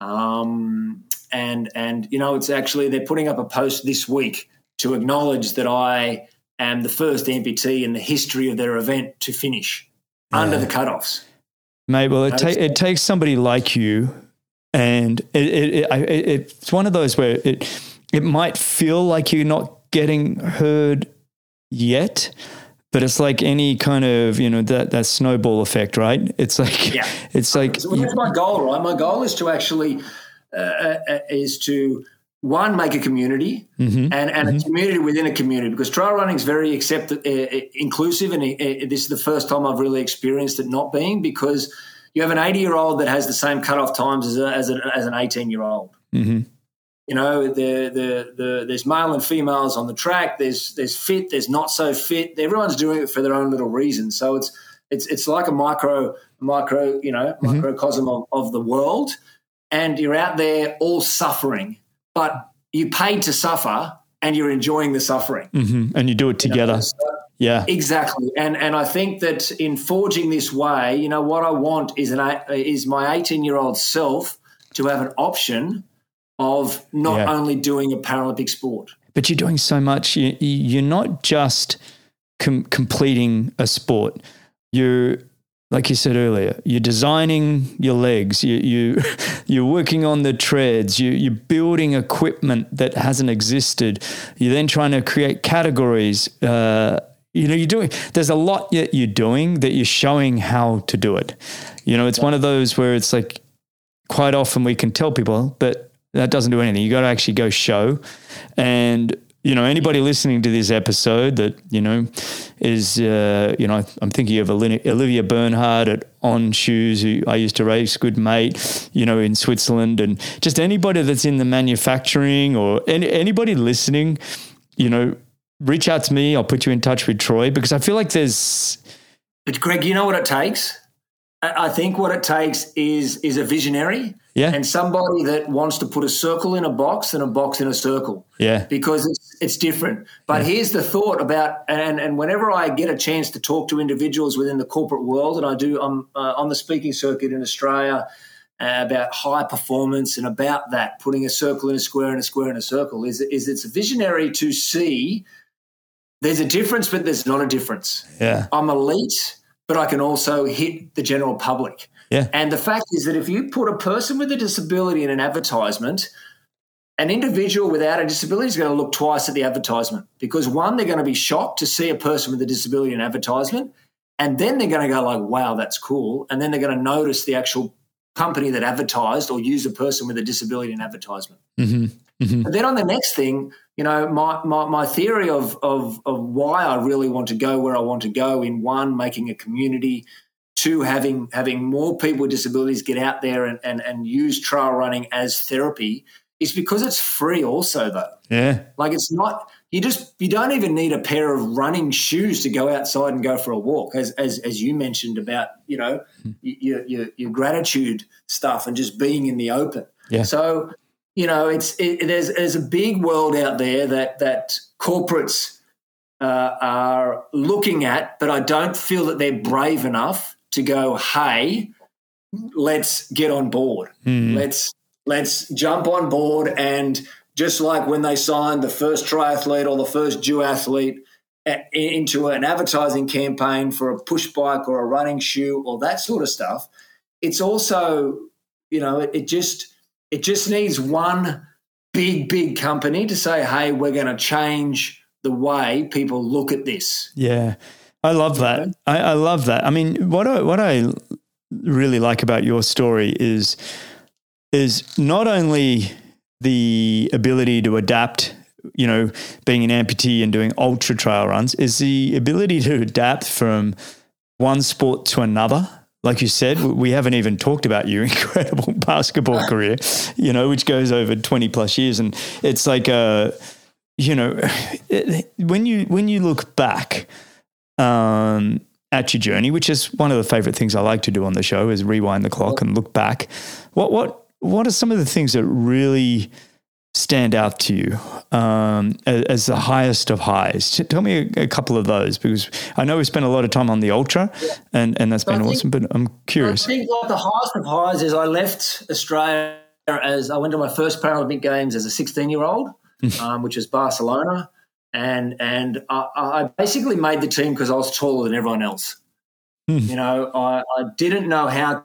um, and and you know it's actually they're putting up a post this week to acknowledge that I am the first amputee in the history of their event to finish yeah. under the cutoffs. Mate, well, it, ta- it takes somebody like you, and it, it, it, it's one of those where it it might feel like you're not getting heard yet, but it's like any kind of you know that that snowball effect, right? It's like yeah. [LAUGHS] it's like so that's my goal, right? My goal is to actually uh, uh, uh, is to one make a community mm-hmm. and, and mm-hmm. a community within a community because trail running is very accept, uh, uh inclusive and uh, this is the first time I've really experienced it not being because you have an 80 year old that has the same cutoff times as, a, as, a, as an 18 year old. Mm-hmm. You know, the, the, the, there's male and females on the track. There's there's fit. There's not so fit. Everyone's doing it for their own little reason. So it's it's it's like a micro micro you know mm-hmm. microcosm of, of the world, and you're out there all suffering, but you paid to suffer and you're enjoying the suffering, mm-hmm. and you do it together. You know? so, yeah, exactly. And and I think that in forging this way, you know, what I want is an is my 18 year old self to have an option of not yeah. only doing a Paralympic sport. But you're doing so much. You, are not just com- completing a sport. You're like you said earlier, you're designing your legs. You you [LAUGHS] you're working on the treads. You you're building equipment that hasn't existed. You're then trying to create categories. Uh, you know, you're doing. There's a lot that you're doing that you're showing how to do it. You know, it's one of those where it's like quite often we can tell people, but that doesn't do anything. You got to actually go show. And you know, anybody listening to this episode that you know is, uh, you know, I'm thinking of Olivier Bernhard at On Shoes, who I used to race, good mate, you know, in Switzerland, and just anybody that's in the manufacturing or any, anybody listening, you know, reach out to me. I'll put you in touch with Troy because I feel like there's. But Greg, you know what it takes? I think what it takes is is a visionary yeah. and somebody that wants to put a circle in a box and a box in a circle. Yeah. Because it's, it's different. But yeah. here's the thought about, and, and whenever I get a chance to talk to individuals within the corporate world, and I do, I'm uh, on the speaking circuit in Australia uh, about high performance and about that, putting a circle in a square and a square in a circle, is, is it's visionary to see there's a difference, but there's not a difference. Yeah. I'm elite but I can also hit the general public. Yeah. And the fact is that if you put a person with a disability in an advertisement, an individual without a disability is going to look twice at the advertisement because one, they're going to be shocked to see a person with a disability in advertisement. And then they're going to go like, wow, that's cool. And then they're going to notice the actual company that advertised or used a person with a disability in advertisement. Mm-hmm. Mm-hmm. And then on the next thing, you know, my, my, my theory of, of, of why I really want to go where I want to go in one, making a community, two, having, having more people with disabilities get out there and, and, and use trail running as therapy is because it's free also though. Yeah. Like it's not, you just, you don't even need a pair of running shoes to go outside and go for a walk. As, as, as you mentioned about, you know, mm. your, your, your gratitude stuff and just being in the open. Yeah. So, you know, it's it, there's there's a big world out there that that corporates uh, are looking at, but I don't feel that they're brave enough to go, hey, let's get on board. Mm. Let's let's jump on board and just like when they signed the first triathlete or the first duathlete into an advertising campaign for a push bike or a running shoe or that sort of stuff, it's also, you know, it, it just it just needs one big, big company to say, hey, we're going to change the way people look at this. Yeah. I love that. I, I love that. I mean, what I, what I really like about your story is is not only the ability to adapt you know, being an amputee and doing ultra trail runs is the ability to adapt from one sport to another like you said, we haven't even talked about your [LAUGHS] incredible basketball career, you know, which goes over 20 plus years. And it's like, uh, you know, [SIGHS] it, when you, when you look back, um, at your journey, which is one of the favorite things I like to do on the show is rewind the clock and look back. What, what, what are some of the things that really stand out to you um, as, as, the highest of highs? Tell me a, a, couple of those because I know we spent a lot of time on the ultra, yeah. and and that's been think, awesome. But I'm curious. I think like the highest of highs is I left Australia as I went to my first Paralympic Games as a 16 year old, [LAUGHS] um, which was Barcelona, and and I, I basically made the team because I was taller than everyone else. Hmm. You know, I, I didn't know how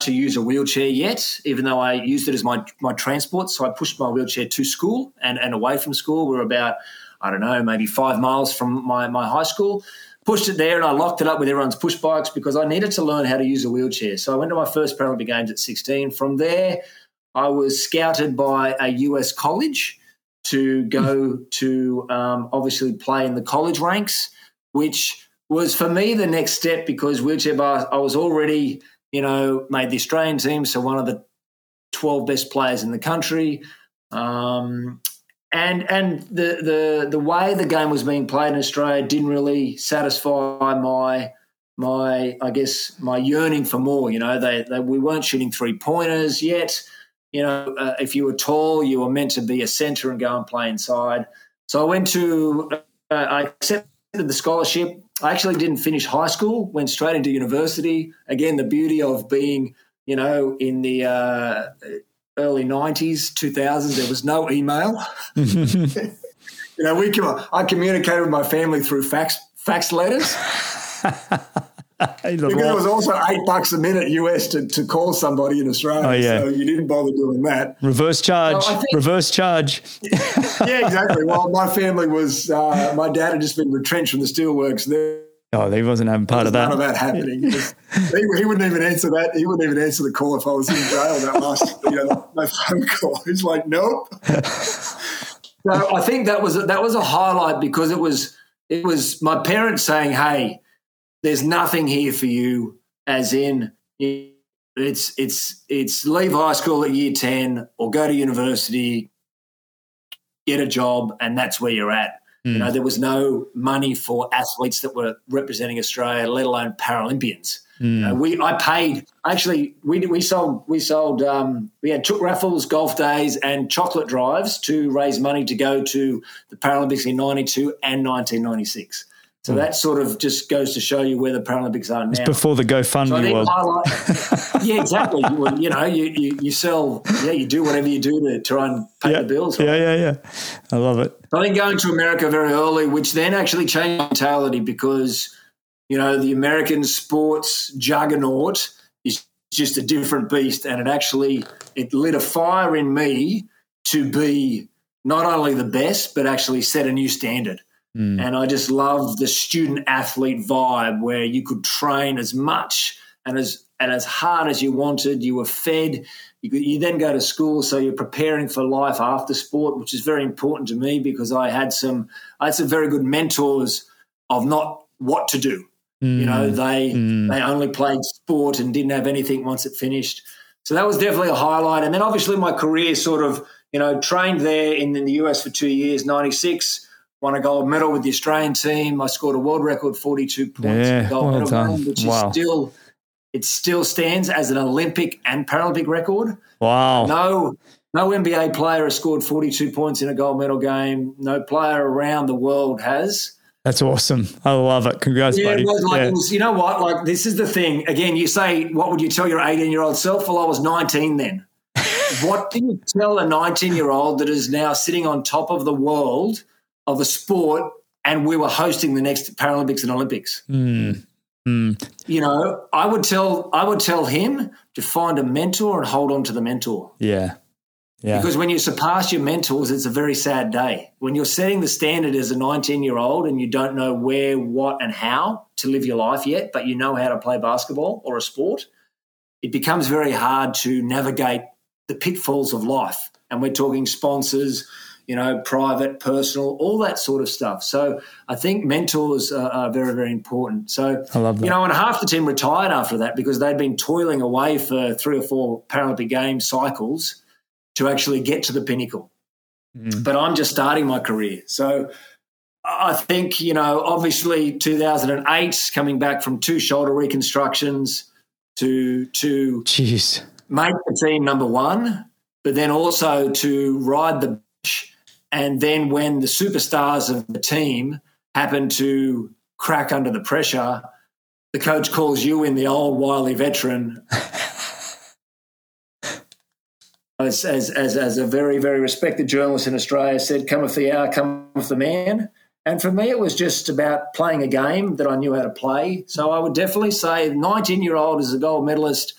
to use a wheelchair yet, even though I used it as my, my transport. So I pushed my wheelchair to school and, and away from school. We are about, I don't know, maybe five miles from my, my high school. Pushed it there and I locked it up with everyone's push bikes because I needed to learn how to use a wheelchair. So I went to my first Paralympic Games at 16. From there, I was scouted by a US college to go to um, obviously play in the college ranks, which was for me the next step because wheelchair bar, I was already – you know, made the Australian team, so one of the 12 best players in the country. Um, and and the, the the way the game was being played in Australia didn't really satisfy my my I guess my yearning for more. You know, they, they we weren't shooting three pointers yet. You know, uh, if you were tall, you were meant to be a centre and go and play inside. So I went to uh, I accepted the scholarship I actually didn't finish high school, went straight into university. Again, the beauty of being, you know, in the uh, early 90s, 2000s. There was no email. [LAUGHS] you know, we I communicated with my family through fax fax letters. [LAUGHS] [LAUGHS] because it was also eight bucks a minute US to, to call somebody in Australia. Oh, yeah. So you didn't bother doing that. Reverse charge. So think, reverse charge. yeah, exactly. Well, my family was, uh, my dad had just been retrenched from the steelworks there. Oh, he wasn't having part of that. None of that happening. he, he, wouldn't even answer that. He wouldn't even answer the call if I was in jail that last, you know, my phone call. [LAUGHS] He's like, nope. [LAUGHS] so I think that was that was a highlight because it was it was my parents saying, "Hey, there's nothing here for you, as in it's it's it's leave high school at year ten or go to university, get a job, and that's where you're at. Mm. You know, there was no money for athletes that were representing Australia, let alone Paralympians. Mm. You know, we I paid actually we we sold we sold um, we had took raffles, golf days, and chocolate drives to raise money to go to the Paralympics in '92 and 1996. So mm. that sort of just goes to show you where the Paralympics are now. It's before the GoFundMe so world. Highlight, [LAUGHS] yeah, exactly. you, you, know, you, you, you, sell, yeah, you do whatever you do to try and pay yeah. the bills. Yeah, yeah, yeah. I love it. I think going to America very early, which then actually changed mentality because, you know, the American sports juggernaut is just a different beast. And it actually, it lit a fire in me to be not only the best, but actually set a new standard. Mm. And I just love the student athlete vibe where you could train as much and as and as hard as you wanted. You were fed. You, could, you then go to school, so you're preparing for life after sport, which is very important to me because I had some I had some very good mentors of not what to do. Mm. You know, they mm. they only played sport and didn't have anything once it finished. So that was definitely a highlight. And then obviously my career sort of, you know, trained there in, in the US for two years, 96 won a gold medal with the Australian team. I scored a world record 42 points yeah, in the gold well medal done. game, which wow. is still it still stands as an Olympic and Paralympic record. Wow. No no NBA player has scored 42 points in a gold medal game. No player around the world has. That's awesome. I love it. Congrats, yeah, buddy. It was like, yeah. was, you know what? Like, this is the thing. Again, you say, what would you tell your 18 year old self? Well, I was 19 then. [LAUGHS] what do you tell a 19 year old that is now sitting on top of the world – of a sport and we were hosting the next Paralympics and Olympics. Mm. Mm. You know, I would tell I would tell him to find a mentor and hold on to the mentor. Yeah. Yeah. Because when you surpass your mentors, it's a very sad day. When you're setting the standard as a 19 year old and you don't know where, what, and how to live your life yet, but you know how to play basketball or a sport, it becomes very hard to navigate the pitfalls of life. And we're talking sponsors, you know, private, personal, all that sort of stuff. So I think mentors are, are very, very important. So, I love that. you know, and half the team retired after that because they'd been toiling away for three or four Paralympic Games cycles to actually get to the pinnacle. Mm. But I'm just starting my career. So I think, you know, obviously 2008, coming back from two shoulder reconstructions to, to Jeez. make the team number one, but then also to ride the and then when the superstars of the team happen to crack under the pressure, the coach calls you in, the old wily veteran. [LAUGHS] as, as, as, as a very, very respected journalist in Australia said, come with the hour, come with the man. And for me, it was just about playing a game that I knew how to play. So I would definitely say 19 year old as a gold medalist.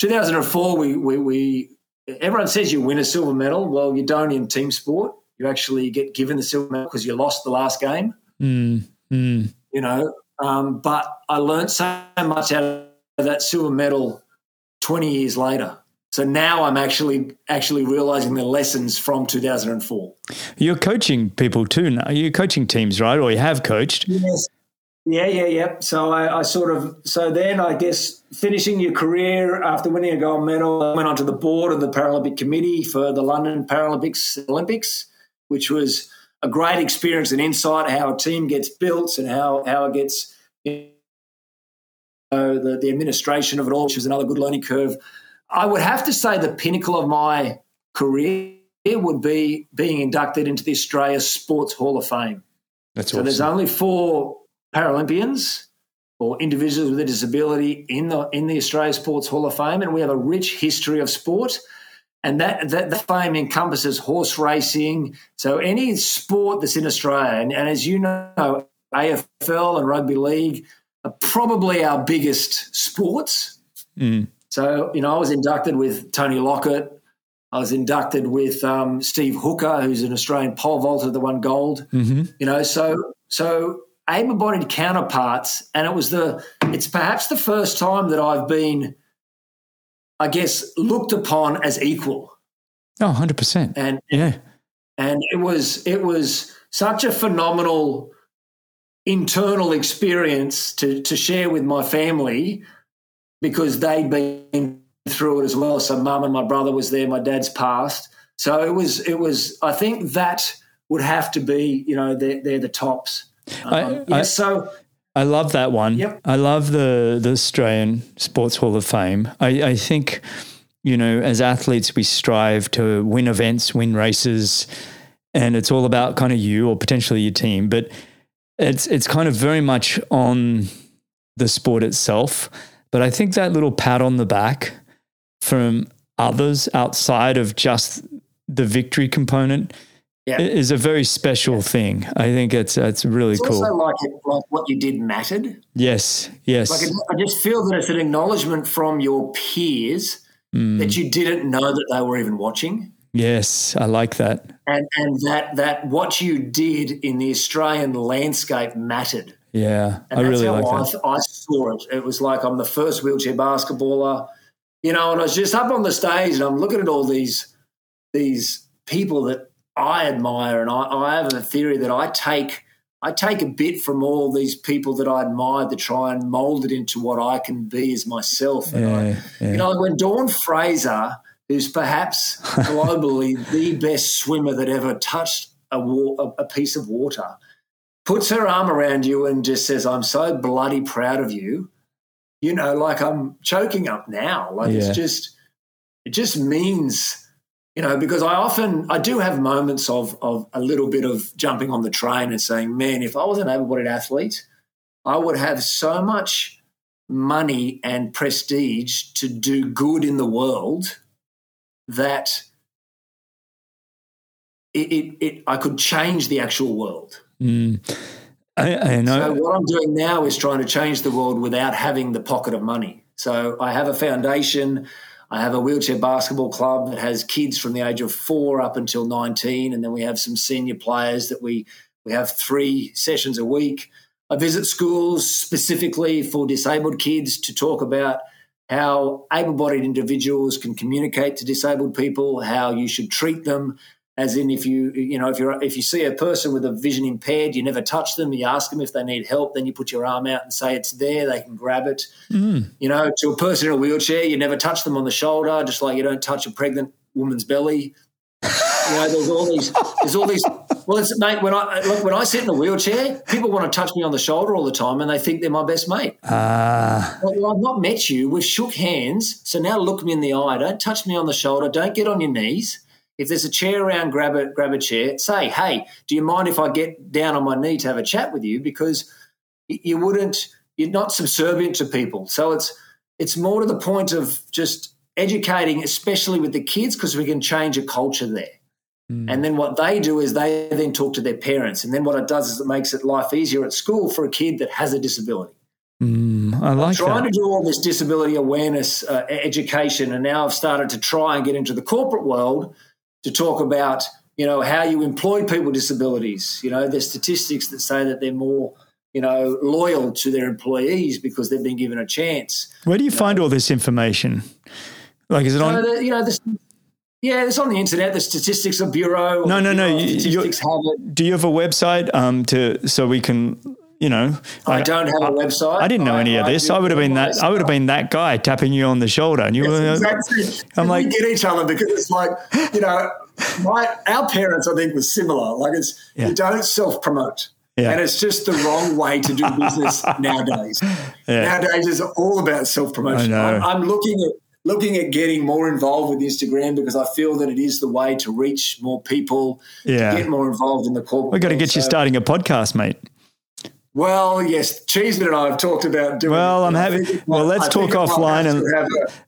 2004, we, we, we, everyone says you win a silver medal. Well, you don't in team sport you actually get given the silver medal because you lost the last game. Mm, mm. You know, um, but I learned so much out of that silver medal 20 years later. So now I'm actually actually realizing the lessons from 2004. You're coaching people too now. You're coaching teams, right? Or you have coached? Yes. Yeah, yeah, yeah. So I, I, sort of so then I guess finishing your career after winning a gold medal, I went onto the board of the Paralympic Committee for the London Paralympics Olympics which was a great experience and insight how a team gets built and how, how it gets you know, the, the administration of it all, which was another good learning curve. I would have to say the pinnacle of my career would be being inducted into the Australia Sports Hall of Fame. That's so awesome. there's only four Paralympians or individuals with a disability in the in the Australia Sports Hall of Fame, and we have a rich history of sport. And that, that the fame encompasses horse racing. So any sport that's in Australia, and, and as you know, AFL and rugby league are probably our biggest sports. Mm. So you know, I was inducted with Tony Lockett. I was inducted with um, Steve Hooker, who's an Australian pole vaulter that won gold. Mm-hmm. You know, so so able-bodied counterparts, and it was the it's perhaps the first time that I've been I guess, looked upon as equal. Oh, 100%. And yeah. And it was it was such a phenomenal internal experience to to share with my family because they'd been through it as well. So mum and my brother was there, my dad's passed. So it was it was I think that would have to be, you know, they're, they're the tops. Um, I, yeah, I, so I love that one. Yep. I love the the Australian Sports Hall of Fame. I, I think, you know, as athletes, we strive to win events, win races, and it's all about kind of you or potentially your team. But it's it's kind of very much on the sport itself. But I think that little pat on the back from others outside of just the victory component yeah. is a very special yeah. thing. I think it's it's really it's cool. Also, like it, like what you did mattered. Yes, yes. Like it, I just feel that it's an acknowledgement from your peers mm. that you didn't know that they were even watching. Yes, I like that. And and that that what you did in the Australian landscape mattered. Yeah, and I really like I, that. I saw it. It was like I'm the first wheelchair basketballer, you know, and I was just up on the stage and I'm looking at all these these people that I admire, and I, I have a theory that I take I take a bit from all these people that I admire to try and mold it into what I can be as myself. And yeah, I, yeah. you know, when Dawn Fraser, who's perhaps [LAUGHS] globally the best swimmer that ever touched a, wa- a piece of water, puts her arm around you and just says, "I'm so bloody proud of you." You know, like I'm choking up now. Like yeah. it's just, it just means you know, because I often I do have moments of of a little bit of jumping on the train and saying, "Man, if I was an able-bodied athlete, I would have so much money and prestige to do good in the world that it, it, it I could change the actual world." Mm. I, I know. So what I'm doing now is trying to change the world without having the pocket of money. So I have a foundation. I have a wheelchair basketball club that has kids from the age of four up until 19. And then we have some senior players that we, we have three sessions a week. I visit schools specifically for disabled kids to talk about how able bodied individuals can communicate to disabled people, how you should treat them, as in if you you know if you if you see a person with a vision impaired you never touch them you ask them if they need help then you put your arm out and say it's there they can grab it mm. you know to a person in a wheelchair you never touch them on the shoulder just like you don't touch a pregnant woman's belly you know there's all these there's all these well it's mate when i look when i sit in a wheelchair people want to touch me on the shoulder all the time and they think they're my best mate ah uh. well, i've not met you we've shook hands so now look me in the eye don't touch me on the shoulder don't get on your knees if there's a chair around, grab a grab a chair. Say, hey, do you mind if I get down on my knee to have a chat with you? Because you wouldn't. You're not subservient to people. So it's it's more to the point of just educating, especially with the kids, because we can change a culture there. Mm. And then what they do is they then talk to their parents. And then what it does is it makes it life easier at school for a kid that has a disability. Mm, I like I'm trying that. to do all this disability awareness uh, education, and now I've started to try and get into the corporate world to talk about you know how you employ people with disabilities. You know, there's statistics that say that they're more you know loyal to their employees because they've been given a chance. Where do you, you find know? all this information? Like, is it on? the, you know, the, yeah, it's on the internet. The Statistics of Bureau. No, no, no. You, do you have a website um, to so we can you know, I, I don't have a website. I didn't know I, any of this. I, would have been that. I would have been that guy tapping you on the shoulder, and you yes, were. Uh, exactly. I'm like, we get each other because it's like you know, my our parents I think was similar. Like it's yeah. you don't self promote. Yeah. And it's just the wrong way to do business [LAUGHS] nowadays. Yeah. Nowadays is all about self promotion. I'm, I'm looking at looking at getting more involved with Instagram because I feel that it is the way to reach more people, yeah. get more involved in the corporate. We've got to get so, you starting a podcast, mate. Well, yes, Cheeseman and I have talked about doing. Well, I'm happy. Well, let's talk offline and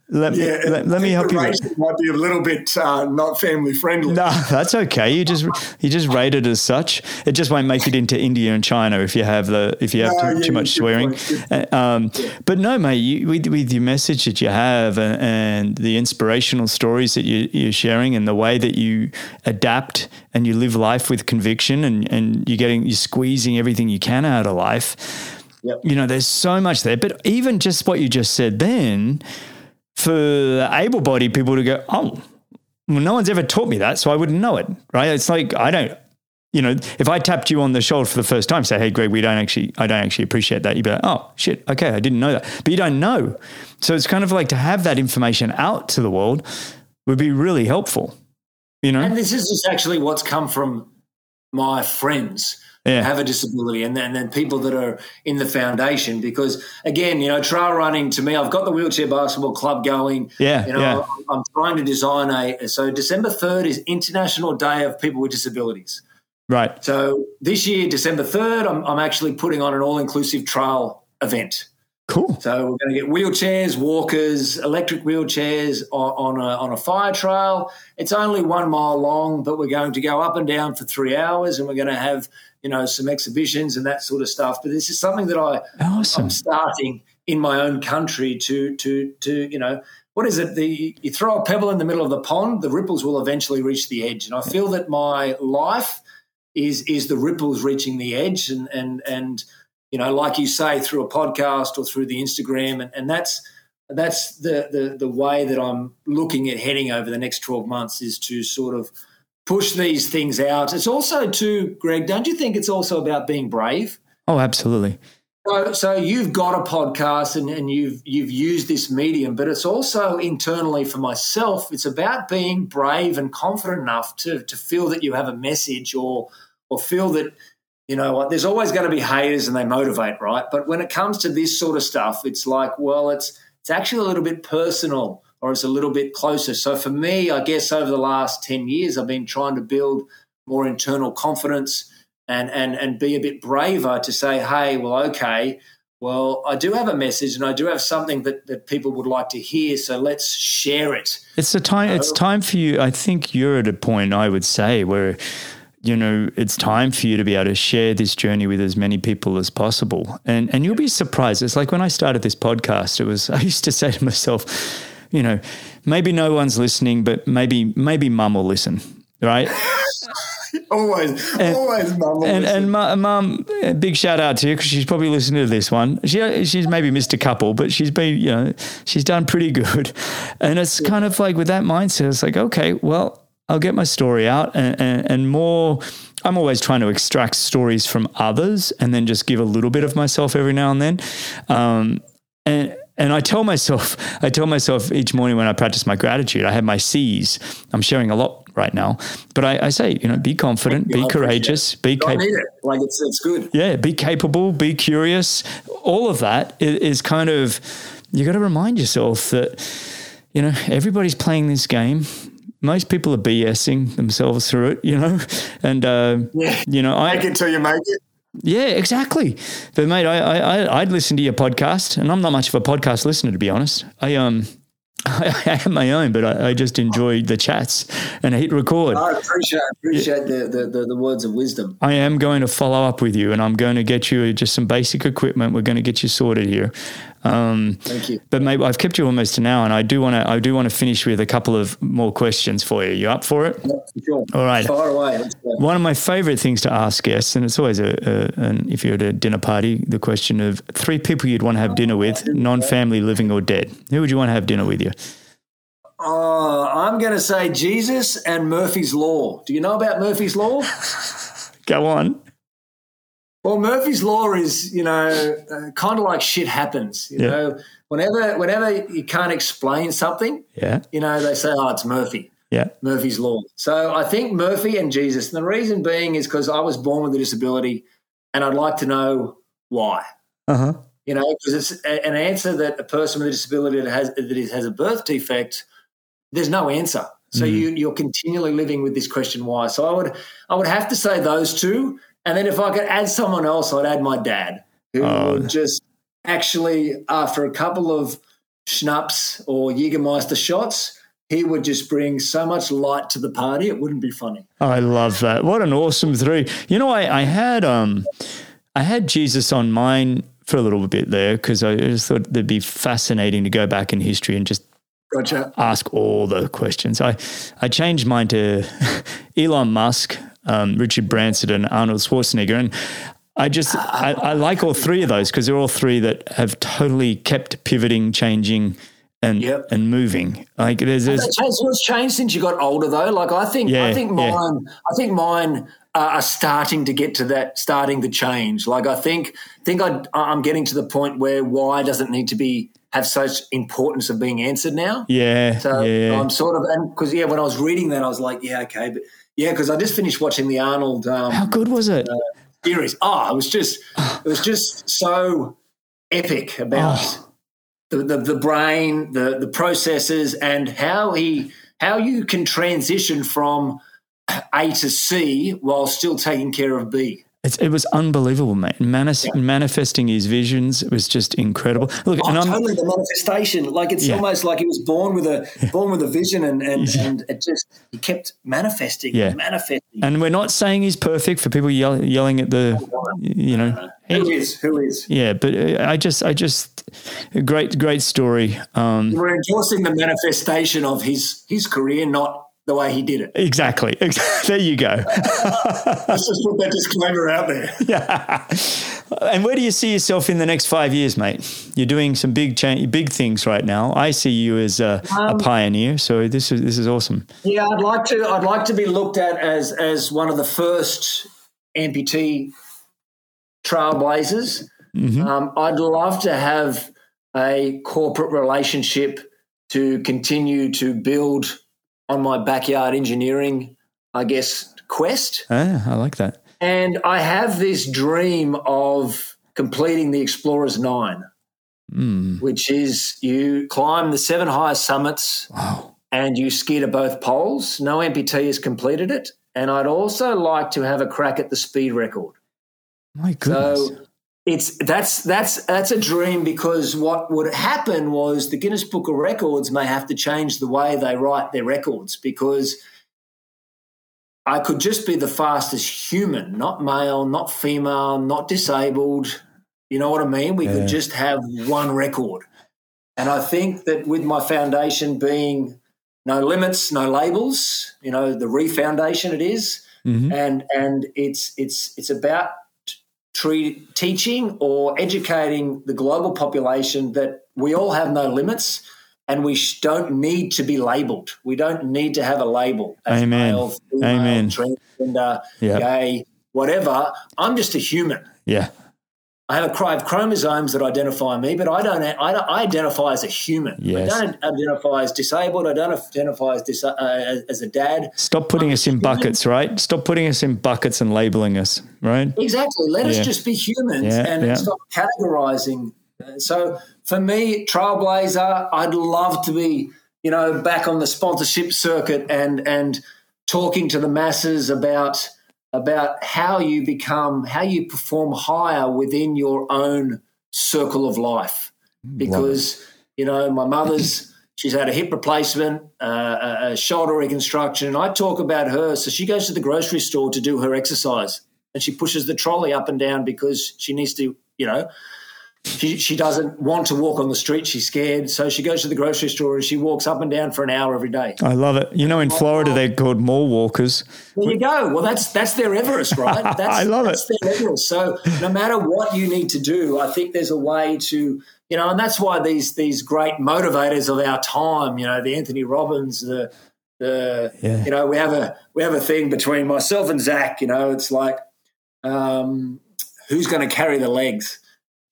let, yeah, me, let, let me help you. Might be a little bit uh, not family friendly. No, [LAUGHS] that's okay. You just you just rate it as such. It just won't make it into India and China if you have the if you have no, too, yeah, too, much swearing. Uh, um, yeah. But no, mate, you, with, with your message that you have and, and the inspirational stories that you, you're sharing and the way that you adapt and you live life with conviction and, and you're getting you're squeezing everything you can out of life. Yep. You know, there's so much there. But even just what you just said then for able bodied people to go, oh, well, no one's ever taught me that, so I wouldn't know it, right? It's like, I don't, you know, if I tapped you on the shoulder for the first time, say, hey, Greg, we don't actually, I don't actually appreciate that. You'd be like, oh, shit, okay, I didn't know that. But you don't know. So it's kind of like to have that information out to the world would be really helpful, you know? And this is just actually what's come from my friends yeah. have a disability and then, and then people that are in the foundation because again you know trail running to me i've got the wheelchair basketball club going yeah you know yeah. i'm trying to design a so december 3rd is international day of people with disabilities right so this year december 3rd i'm, I'm actually putting on an all-inclusive trail event Cool. So we're going to get wheelchairs, walkers, electric wheelchairs on, on, a, on a fire trail. It's only one mile long, but we're going to go up and down for three hours, and we're going to have you know, some exhibitions and that sort of stuff. But this is something that I awesome. I'm starting in my own country to to to you know what is it? The you throw a pebble in the middle of the pond, the ripples will eventually reach the edge. And I feel that my life is is the ripples reaching the edge, and and and you know, like you say, through a podcast or through the Instagram, and, and that's that's the, the the way that I'm looking at heading over the next twelve months is to sort of push these things out. It's also too, Greg. Don't you think it's also about being brave? Oh, absolutely. So, so you've got a podcast and, and you've you've used this medium, but it's also internally for myself. It's about being brave and confident enough to to feel that you have a message or or feel that you know what. There's always going to be haters and they motivate, right? But when it comes to this sort of stuff, it's like, well, it's it's actually a little bit personal or it's a little bit closer. So for me, I guess over the last 10 years, I've been trying to build more internal confidence and, and, and be a bit braver to say, hey, well, okay, well, I do have a message and I do have something that, that people would like to hear. So let's share it. It's a time, it's time for you. I think you're at a point, I would say, where you know, it's time for you to be able to share this journey with as many people as possible. And and you'll be surprised. It's like when I started this podcast, it was [LAUGHS] I used to say to myself, you know, maybe no one's listening, but maybe maybe mum will listen, right? [LAUGHS] always, and, always mum. And and mum, big shout out to you because she's probably listening to this one. She she's maybe missed a couple, but she's been you know she's done pretty good. [LAUGHS] And it's yeah. kind of like with that mindset, it's like okay, well, I'll get my story out and, and, and more. I'm always trying to extract stories from others and then just give a little bit of myself every now and then. Um, and and I tell myself, [LAUGHS] I tell myself each morning when I practice my gratitude, I have my C's. I'm sharing a lot right now, but I, I say, you know, be confident, be courageous, be capable. It. Like it's it's good. Yeah, be capable, be curious. All of that is, is kind of you got to remind yourself that you know everybody's playing this game most people are BSing themselves through it, you know, and uh, yeah. you know, I make it till you make it. Yeah, exactly. But mate, I, I I'd listen to your podcast, and I'm not much of a podcast listener to be honest. I um. [LAUGHS] I, have my own, but I, I, just enjoy the chats and hit record. I appreciate appreciate the, the, the, the, words of wisdom. I am going to follow up with you, and I'm going to get you just some basic equipment. We're going to get you sorted here, um, Thank you. But maybe I've kept you almost an hour, and I do want to. I do want to finish with a couple of more questions for you. You up for it? Yeah, sure. All right. Far away. One of my favorite things to ask guests, and it's always a, a an, if you're at a dinner party, the question of three people you'd want to have dinner with, non-family, living or dead. Who would you want to have dinner with you? Uh, I'm going to say Jesus and Murphy's Law. Do you know about Murphy's Law? [LAUGHS] Go on. Well, Murphy's law is, you know, uh, kind of like shit happens. You yeah. know, whenever whenever you can't explain something, yeah, you know, they say, "Oh, it's Murphy." Yeah, Murphy's law. So I think Murphy and Jesus. And the reason being is because I was born with a disability, and I'd like to know why. Uh huh. You know, because it's a, an answer that a person with a disability that has that has a birth defect. There's no answer. So mm. you you're continually living with this question why. So I would I would have to say those two And then if I could add someone else, I'd add my dad, who oh. would just actually, after a couple of schnapps or Jägermeister shots, he would just bring so much light to the party. It wouldn't be funny. I love that. What an awesome three. You know, I, I had um, I had Jesus on mine for a little bit there because I just thought it'd be fascinating to go back in history and just gotcha. ask all the questions. I I changed mine to [LAUGHS] Elon Musk, um, Richard Branson, and Arnold Schwarzenegger, and I just I, I like all three of those because they're all three that have totally kept pivoting, changing and yep. and moving. Like there's, there's what's changed since you got older though. Like I think yeah, I think mine yeah. I think mine are starting to get to that starting to change. Like I think think I I'm getting to the point where why doesn't need to be have such importance of being answered now. Yeah. So yeah. I'm sort of and because yeah, when I was reading that, I was like, yeah, okay, but yeah, because I just finished watching the Arnold. Um, How good was it? Uh, series. Oh, it was just it was just so epic about. Oh the, the, the brain, the, the processes, and how he how you can transition from A to C while still taking care of B. It's, it was unbelievable, mate. Manis- yeah. Manifesting his visions was just incredible. Look, oh, and I'm, totally the manifestation. Like it's yeah. almost like he was born with a born with a vision, and and, yeah. and it just he kept manifesting, yeah. manifesting. And we're not saying he's perfect for people yell, yelling at the, you know, who is who is. Yeah, but uh, I just I just great great story. Um, we're endorsing the manifestation of his his career, not the way he did it. Exactly. [LAUGHS] There you go. Let's just put that disclaimer out there. [LAUGHS] Yeah. And where do you see yourself in the next five years, mate? You're doing some big change, big things right now. I see you as a, um, a, pioneer. So this is this is awesome. Yeah, I'd like to. I'd like to be looked at as as one of the first amputee trailblazers. Mm-hmm. Um, I'd love to have a corporate relationship to continue to build on my backyard engineering, I guess, quest. Ah, I like that. And I have this dream of completing the Explorers Nine, mm. which is you climb the seven highest summits wow. and you ski to both poles. No amputee has completed it. And I'd also like to have a crack at the speed record. My goodness. So it's that's that's that's a dream because what would happen was the Guinness Book of Records may have to change the way they write their records because I could just be the fastest human, not male, not female, not disabled. You know what I mean? We yeah. could just have one record. And I think that with my foundation being no limits, no labels, you know, the Re Foundation it is, mm-hmm. and and it's it's it's about treat, teaching or educating the global population that we all have no limits and we don't need to be labeled. We don't need to have a label. Amen. Male, female, Amen. Transgender, yep. gay, whatever. I'm just a human. Yeah. I have a I of chromosomes that identify me, but I don't. I, I identify as a human. Yes. I don't identify as disabled. I don't identify as dis, uh, as a dad. Stop putting I'm us in human. buckets, right? Stop putting us in buckets and labeling us, right? Exactly. Let yeah. us just be humans yeah, and yeah. stop categorizing. So for me, trailblazer, I'd love to be, you know, back on the sponsorship circuit and and talking to the masses about about how you become, how you perform higher within your own circle of life. Because, you know, my mother's, [LAUGHS] she's had a hip replacement, uh, a shoulder reconstruction. And I talk about her. So she goes to the grocery store to do her exercise and she pushes the trolley up and down because she needs to, you know, she, she doesn't want to walk on the street. She's scared. So she goes to the grocery store and she walks up and down for an hour every day. I love it. You know, in Florida, they're called mall walkers. There you go. Well, that's that's their Everest, right? [LAUGHS] That's, I love that's it. their Everest. So no matter what you need to do, I think there's a way to, you know, and that's why these these great motivators of our time, you know, the Anthony Robbins, the the yeah. you know, we have a we have a thing between myself and Zach, you know, it's like um, who's going to carry the legs?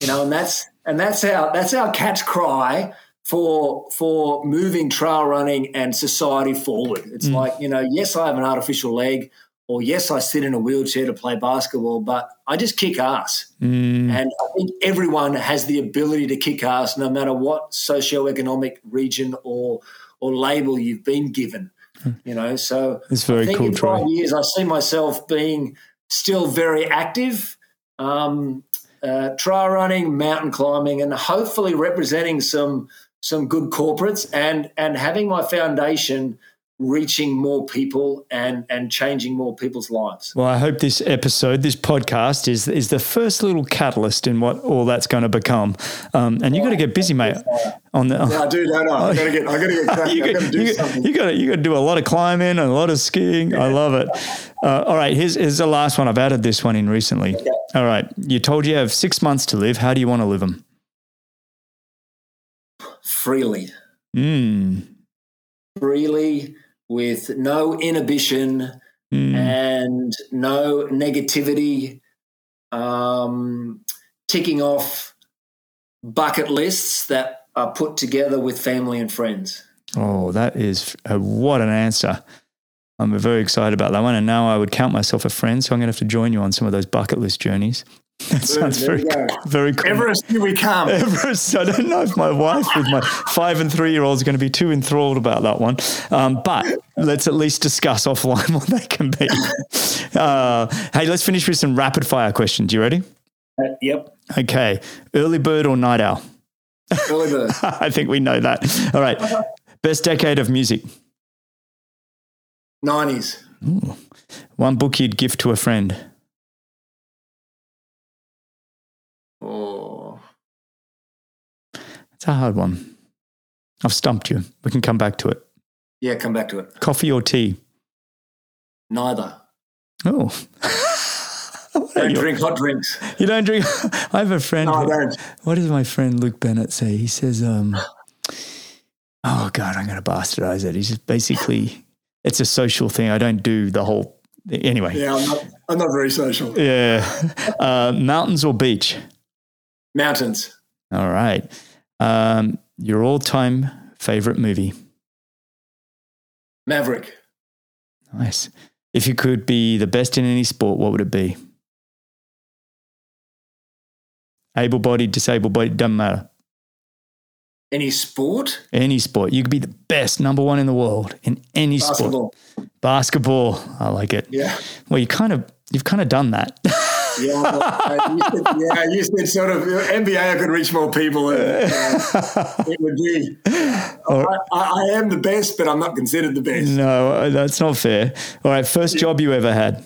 You know, and that's and that's our that's our catch cry for for moving trail running and society forward. It's mm. like you know, yes, I have an artificial leg, or yes, I sit in a wheelchair to play basketball, but I just kick ass. Mm. And I think everyone has the ability to kick ass, no matter what socioeconomic region or or label you've been given. Hmm. You know, so it's very cool. In five years, I see myself being still very active. Um, uh, trail running, mountain climbing, and hopefully representing some some good corporates and and having my foundation reaching more people and and changing more people's lives. Well, I hope this episode, this podcast, is is the first little catalyst in what all that's going to become. Um, and you got to get busy, mate. On the, yeah, I do, don't I? I got to get, I got to get [LAUGHS] you got to do you, something. You got to, you got to do a lot of climbing and a lot of skiing. Yeah. I love it. Uh, all right, here's here's the last one. I've added this one in recently. Okay. All right, you told you have six months to live. How do you want to live them? Freely. Hmm. Freely with no inhibition mm. and no negativity, um, ticking off bucket lists that are put together with family and friends. Oh, that is a, what an answer. I'm very excited about that one. And now I would count myself a friend, so I'm going to have to join you on some of those bucket list journeys. [LAUGHS] That sounds very, [LAUGHS] very cool. Everest, here we come. [LAUGHS] Everest. I don't know if my wife with my five and three year olds are going to be too enthralled about that one. Um, but let's at least discuss offline what they can be. Uh, hey, let's finish with some rapid fire questions. You ready? Uh, yep. Okay. Early bird or night owl? Early bird. I think we know that. All right. Best decade of music? 90s. Ooh. One book you'd gift to a friend? Oh. It's a hard one. I've stumped you. We can come back to it. Yeah, come back to it. Coffee or tea? Neither. Oh. [LAUGHS] don't drink hot drinks. You don't drink. [LAUGHS] I have a friend. No, who, I don't. What does my friend Luke Bennett say? He says, um, "Oh God, I'm going to bastardize it." He's just basically, it's a social thing. I don't do the whole. Anyway. Yeah, I'm not. I'm not very social. Yeah. [LAUGHS] Uh, mountains or beach? Mountains. All right. Um, your all time favorite movie? Maverick. Nice. If you could be the best in any sport, what would it be? Able bodied, disabled bodied, doesn't matter. Any sport? Any sport. You could be the best, number one in the world in any Basketball. sport. Basketball. I like it. Yeah. Well, you kind of you've kind of done that. yeah, uh, you said, yeah, you said sort of NBA. I could reach more people. And, uh, it would be. I, I, am the best, but I'm not considered the best. No, uh, that's not fair. All right, first job you ever had?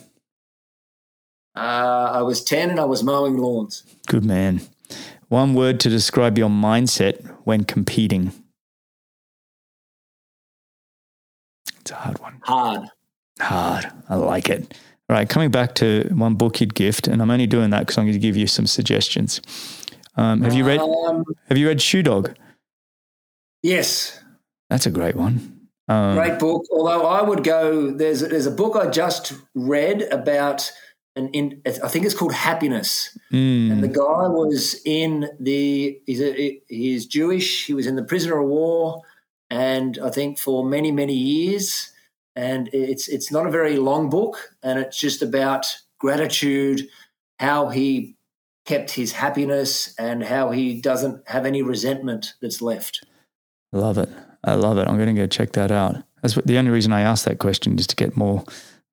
Uh, I was ten and I was mowing lawns. Good man. One word to describe your mindset when competing. It's a hard one. Hard. Hard. I like it. All right, coming back to one book you'd gift, and I'm only doing that because I'm going to give you some suggestions. Um, have you read um, Have you read Shoe Dog? Yes, that's a great one. Um, great book. Although I would go, there's there's a book I just read about an in, I think it's called Happiness, mm. and the guy was in the he's a, he's Jewish. He was in the prisoner of war, and I think for many many years and it's it's not a very long book, and it's just about gratitude, how he kept his happiness, and how he doesn't have any resentment that's left. Love it. I love it. I'm going to go check that out. That's what, the only reason I asked that question is to get more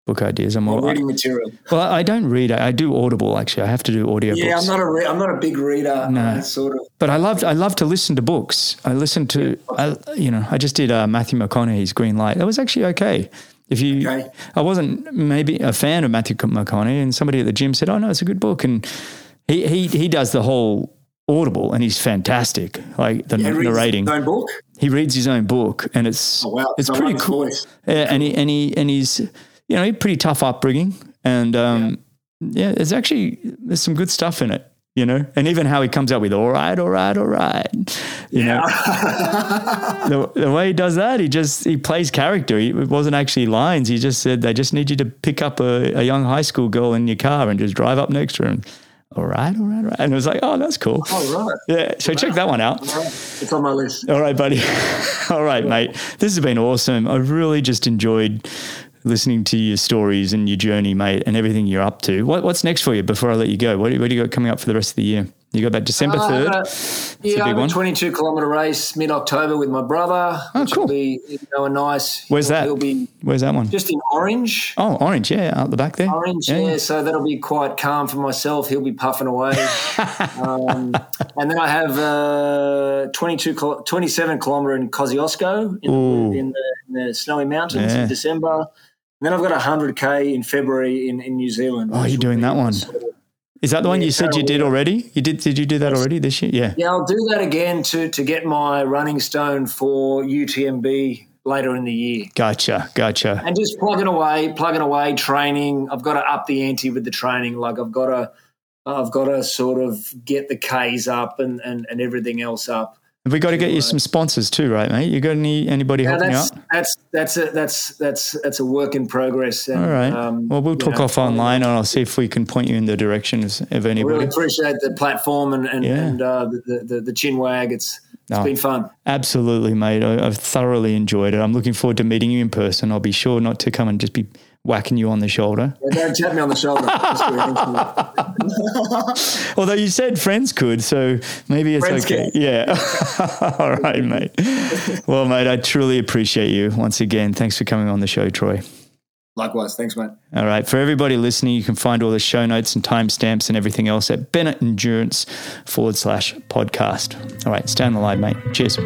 book ideas. I'm more reading material. Well, I don't read. I do Audible. Actually, I have to do audio. Yeah, I'm not a. Re- I'm not a big reader. No, sort of. But I love. I love to listen to books. I listen to. I, you know, I just did uh, Matthew McConaughey's Green Light. That was actually okay. If you, okay. I wasn't maybe a fan of Matthew McConaughey, and somebody at the gym said, "Oh no, it's a good book," and he he he does the whole Audible, and he's fantastic. Like the yeah, narrating. His own book. He reads his own book, and it's oh, wow. it's pretty cool. Yeah, and he and he and he's you know pretty tough upbringing, and um, yeah. yeah, there's actually there's some good stuff in it you know, and even how he comes out with all right, all right, all right, you yeah. know, [LAUGHS] the, the, way he does that, he just he plays character. He, it wasn't actually lines. He just said they just need you to pick up a, a young high school girl in your car and just drive up next to her. And, all right, all right, all right. And it was like, oh, that's cool. All right. Yeah. So wow. check that one out. It's on my list. All right, buddy. [LAUGHS] all right, mate. This has been awesome. I really just enjoyed listening to your stories and your journey, mate, and everything you're up to. What, what's next for you before I let you go? What, what do you got coming up for the rest of the year? You got that December Uh, third. uh, a yeah, big I have one. a 22 kilometre race mid October with my brother. Oh, which cool. Will be you know a nice. Where's he'll- that? He'll be Where's that one? just in Orange. Oh, orange. Yeah, out the back there. Orange, Yeah, yeah, yeah. So that'll be quite calm for myself. He'll be puffing away. [LAUGHS] um, and then I have uh, 22, 27 kilometre in Kosciuszko in, in, the, in the snowy mountains Yeah. in December. And then I've got a 100k in February in, in New Zealand. Oh, you're doing that one. sort of- Is that the one you said you did already? You did? Did you do that already this year? Yeah. Yeah, I'll do that again to to get my running stone for UTMB later in the year. Gotcha. Gotcha. And just plugging away, plugging away, training. I've got to up the ante with the training. Like I've got to, I've got to sort of get the K's up and and, and everything else up. We got to get you some sponsors too, right, mate? You got any anybody Yeah, helping that's out? that's that's a that's that's that's a work in progress. And, All right. um, well, we'll talk know, off online, and I'll see if we can point you in the direction of of I really appreciate the platform and and, Yeah. and uh, the, the the chin wag. It's it's No. been fun. Absolutely, mate. I, I've thoroughly enjoyed it. I'm looking forward to meeting you in person. I'll be sure not to come and just be whacking you on the shoulder. Yeah, don't tap me on the shoulder. [LAUGHS] Although you said friends could, so maybe it's Friends okay. can. Yeah. [LAUGHS] All right, mate. Well, mate, I truly appreciate you once again. Thanks for coming on the show, Troy. Likewise, thanks, mate. All right. For everybody listening, you can find all the show notes and timestamps and everything else at Bennett Endurance forward slash podcast. All right. Stay on the line, mate. Cheers.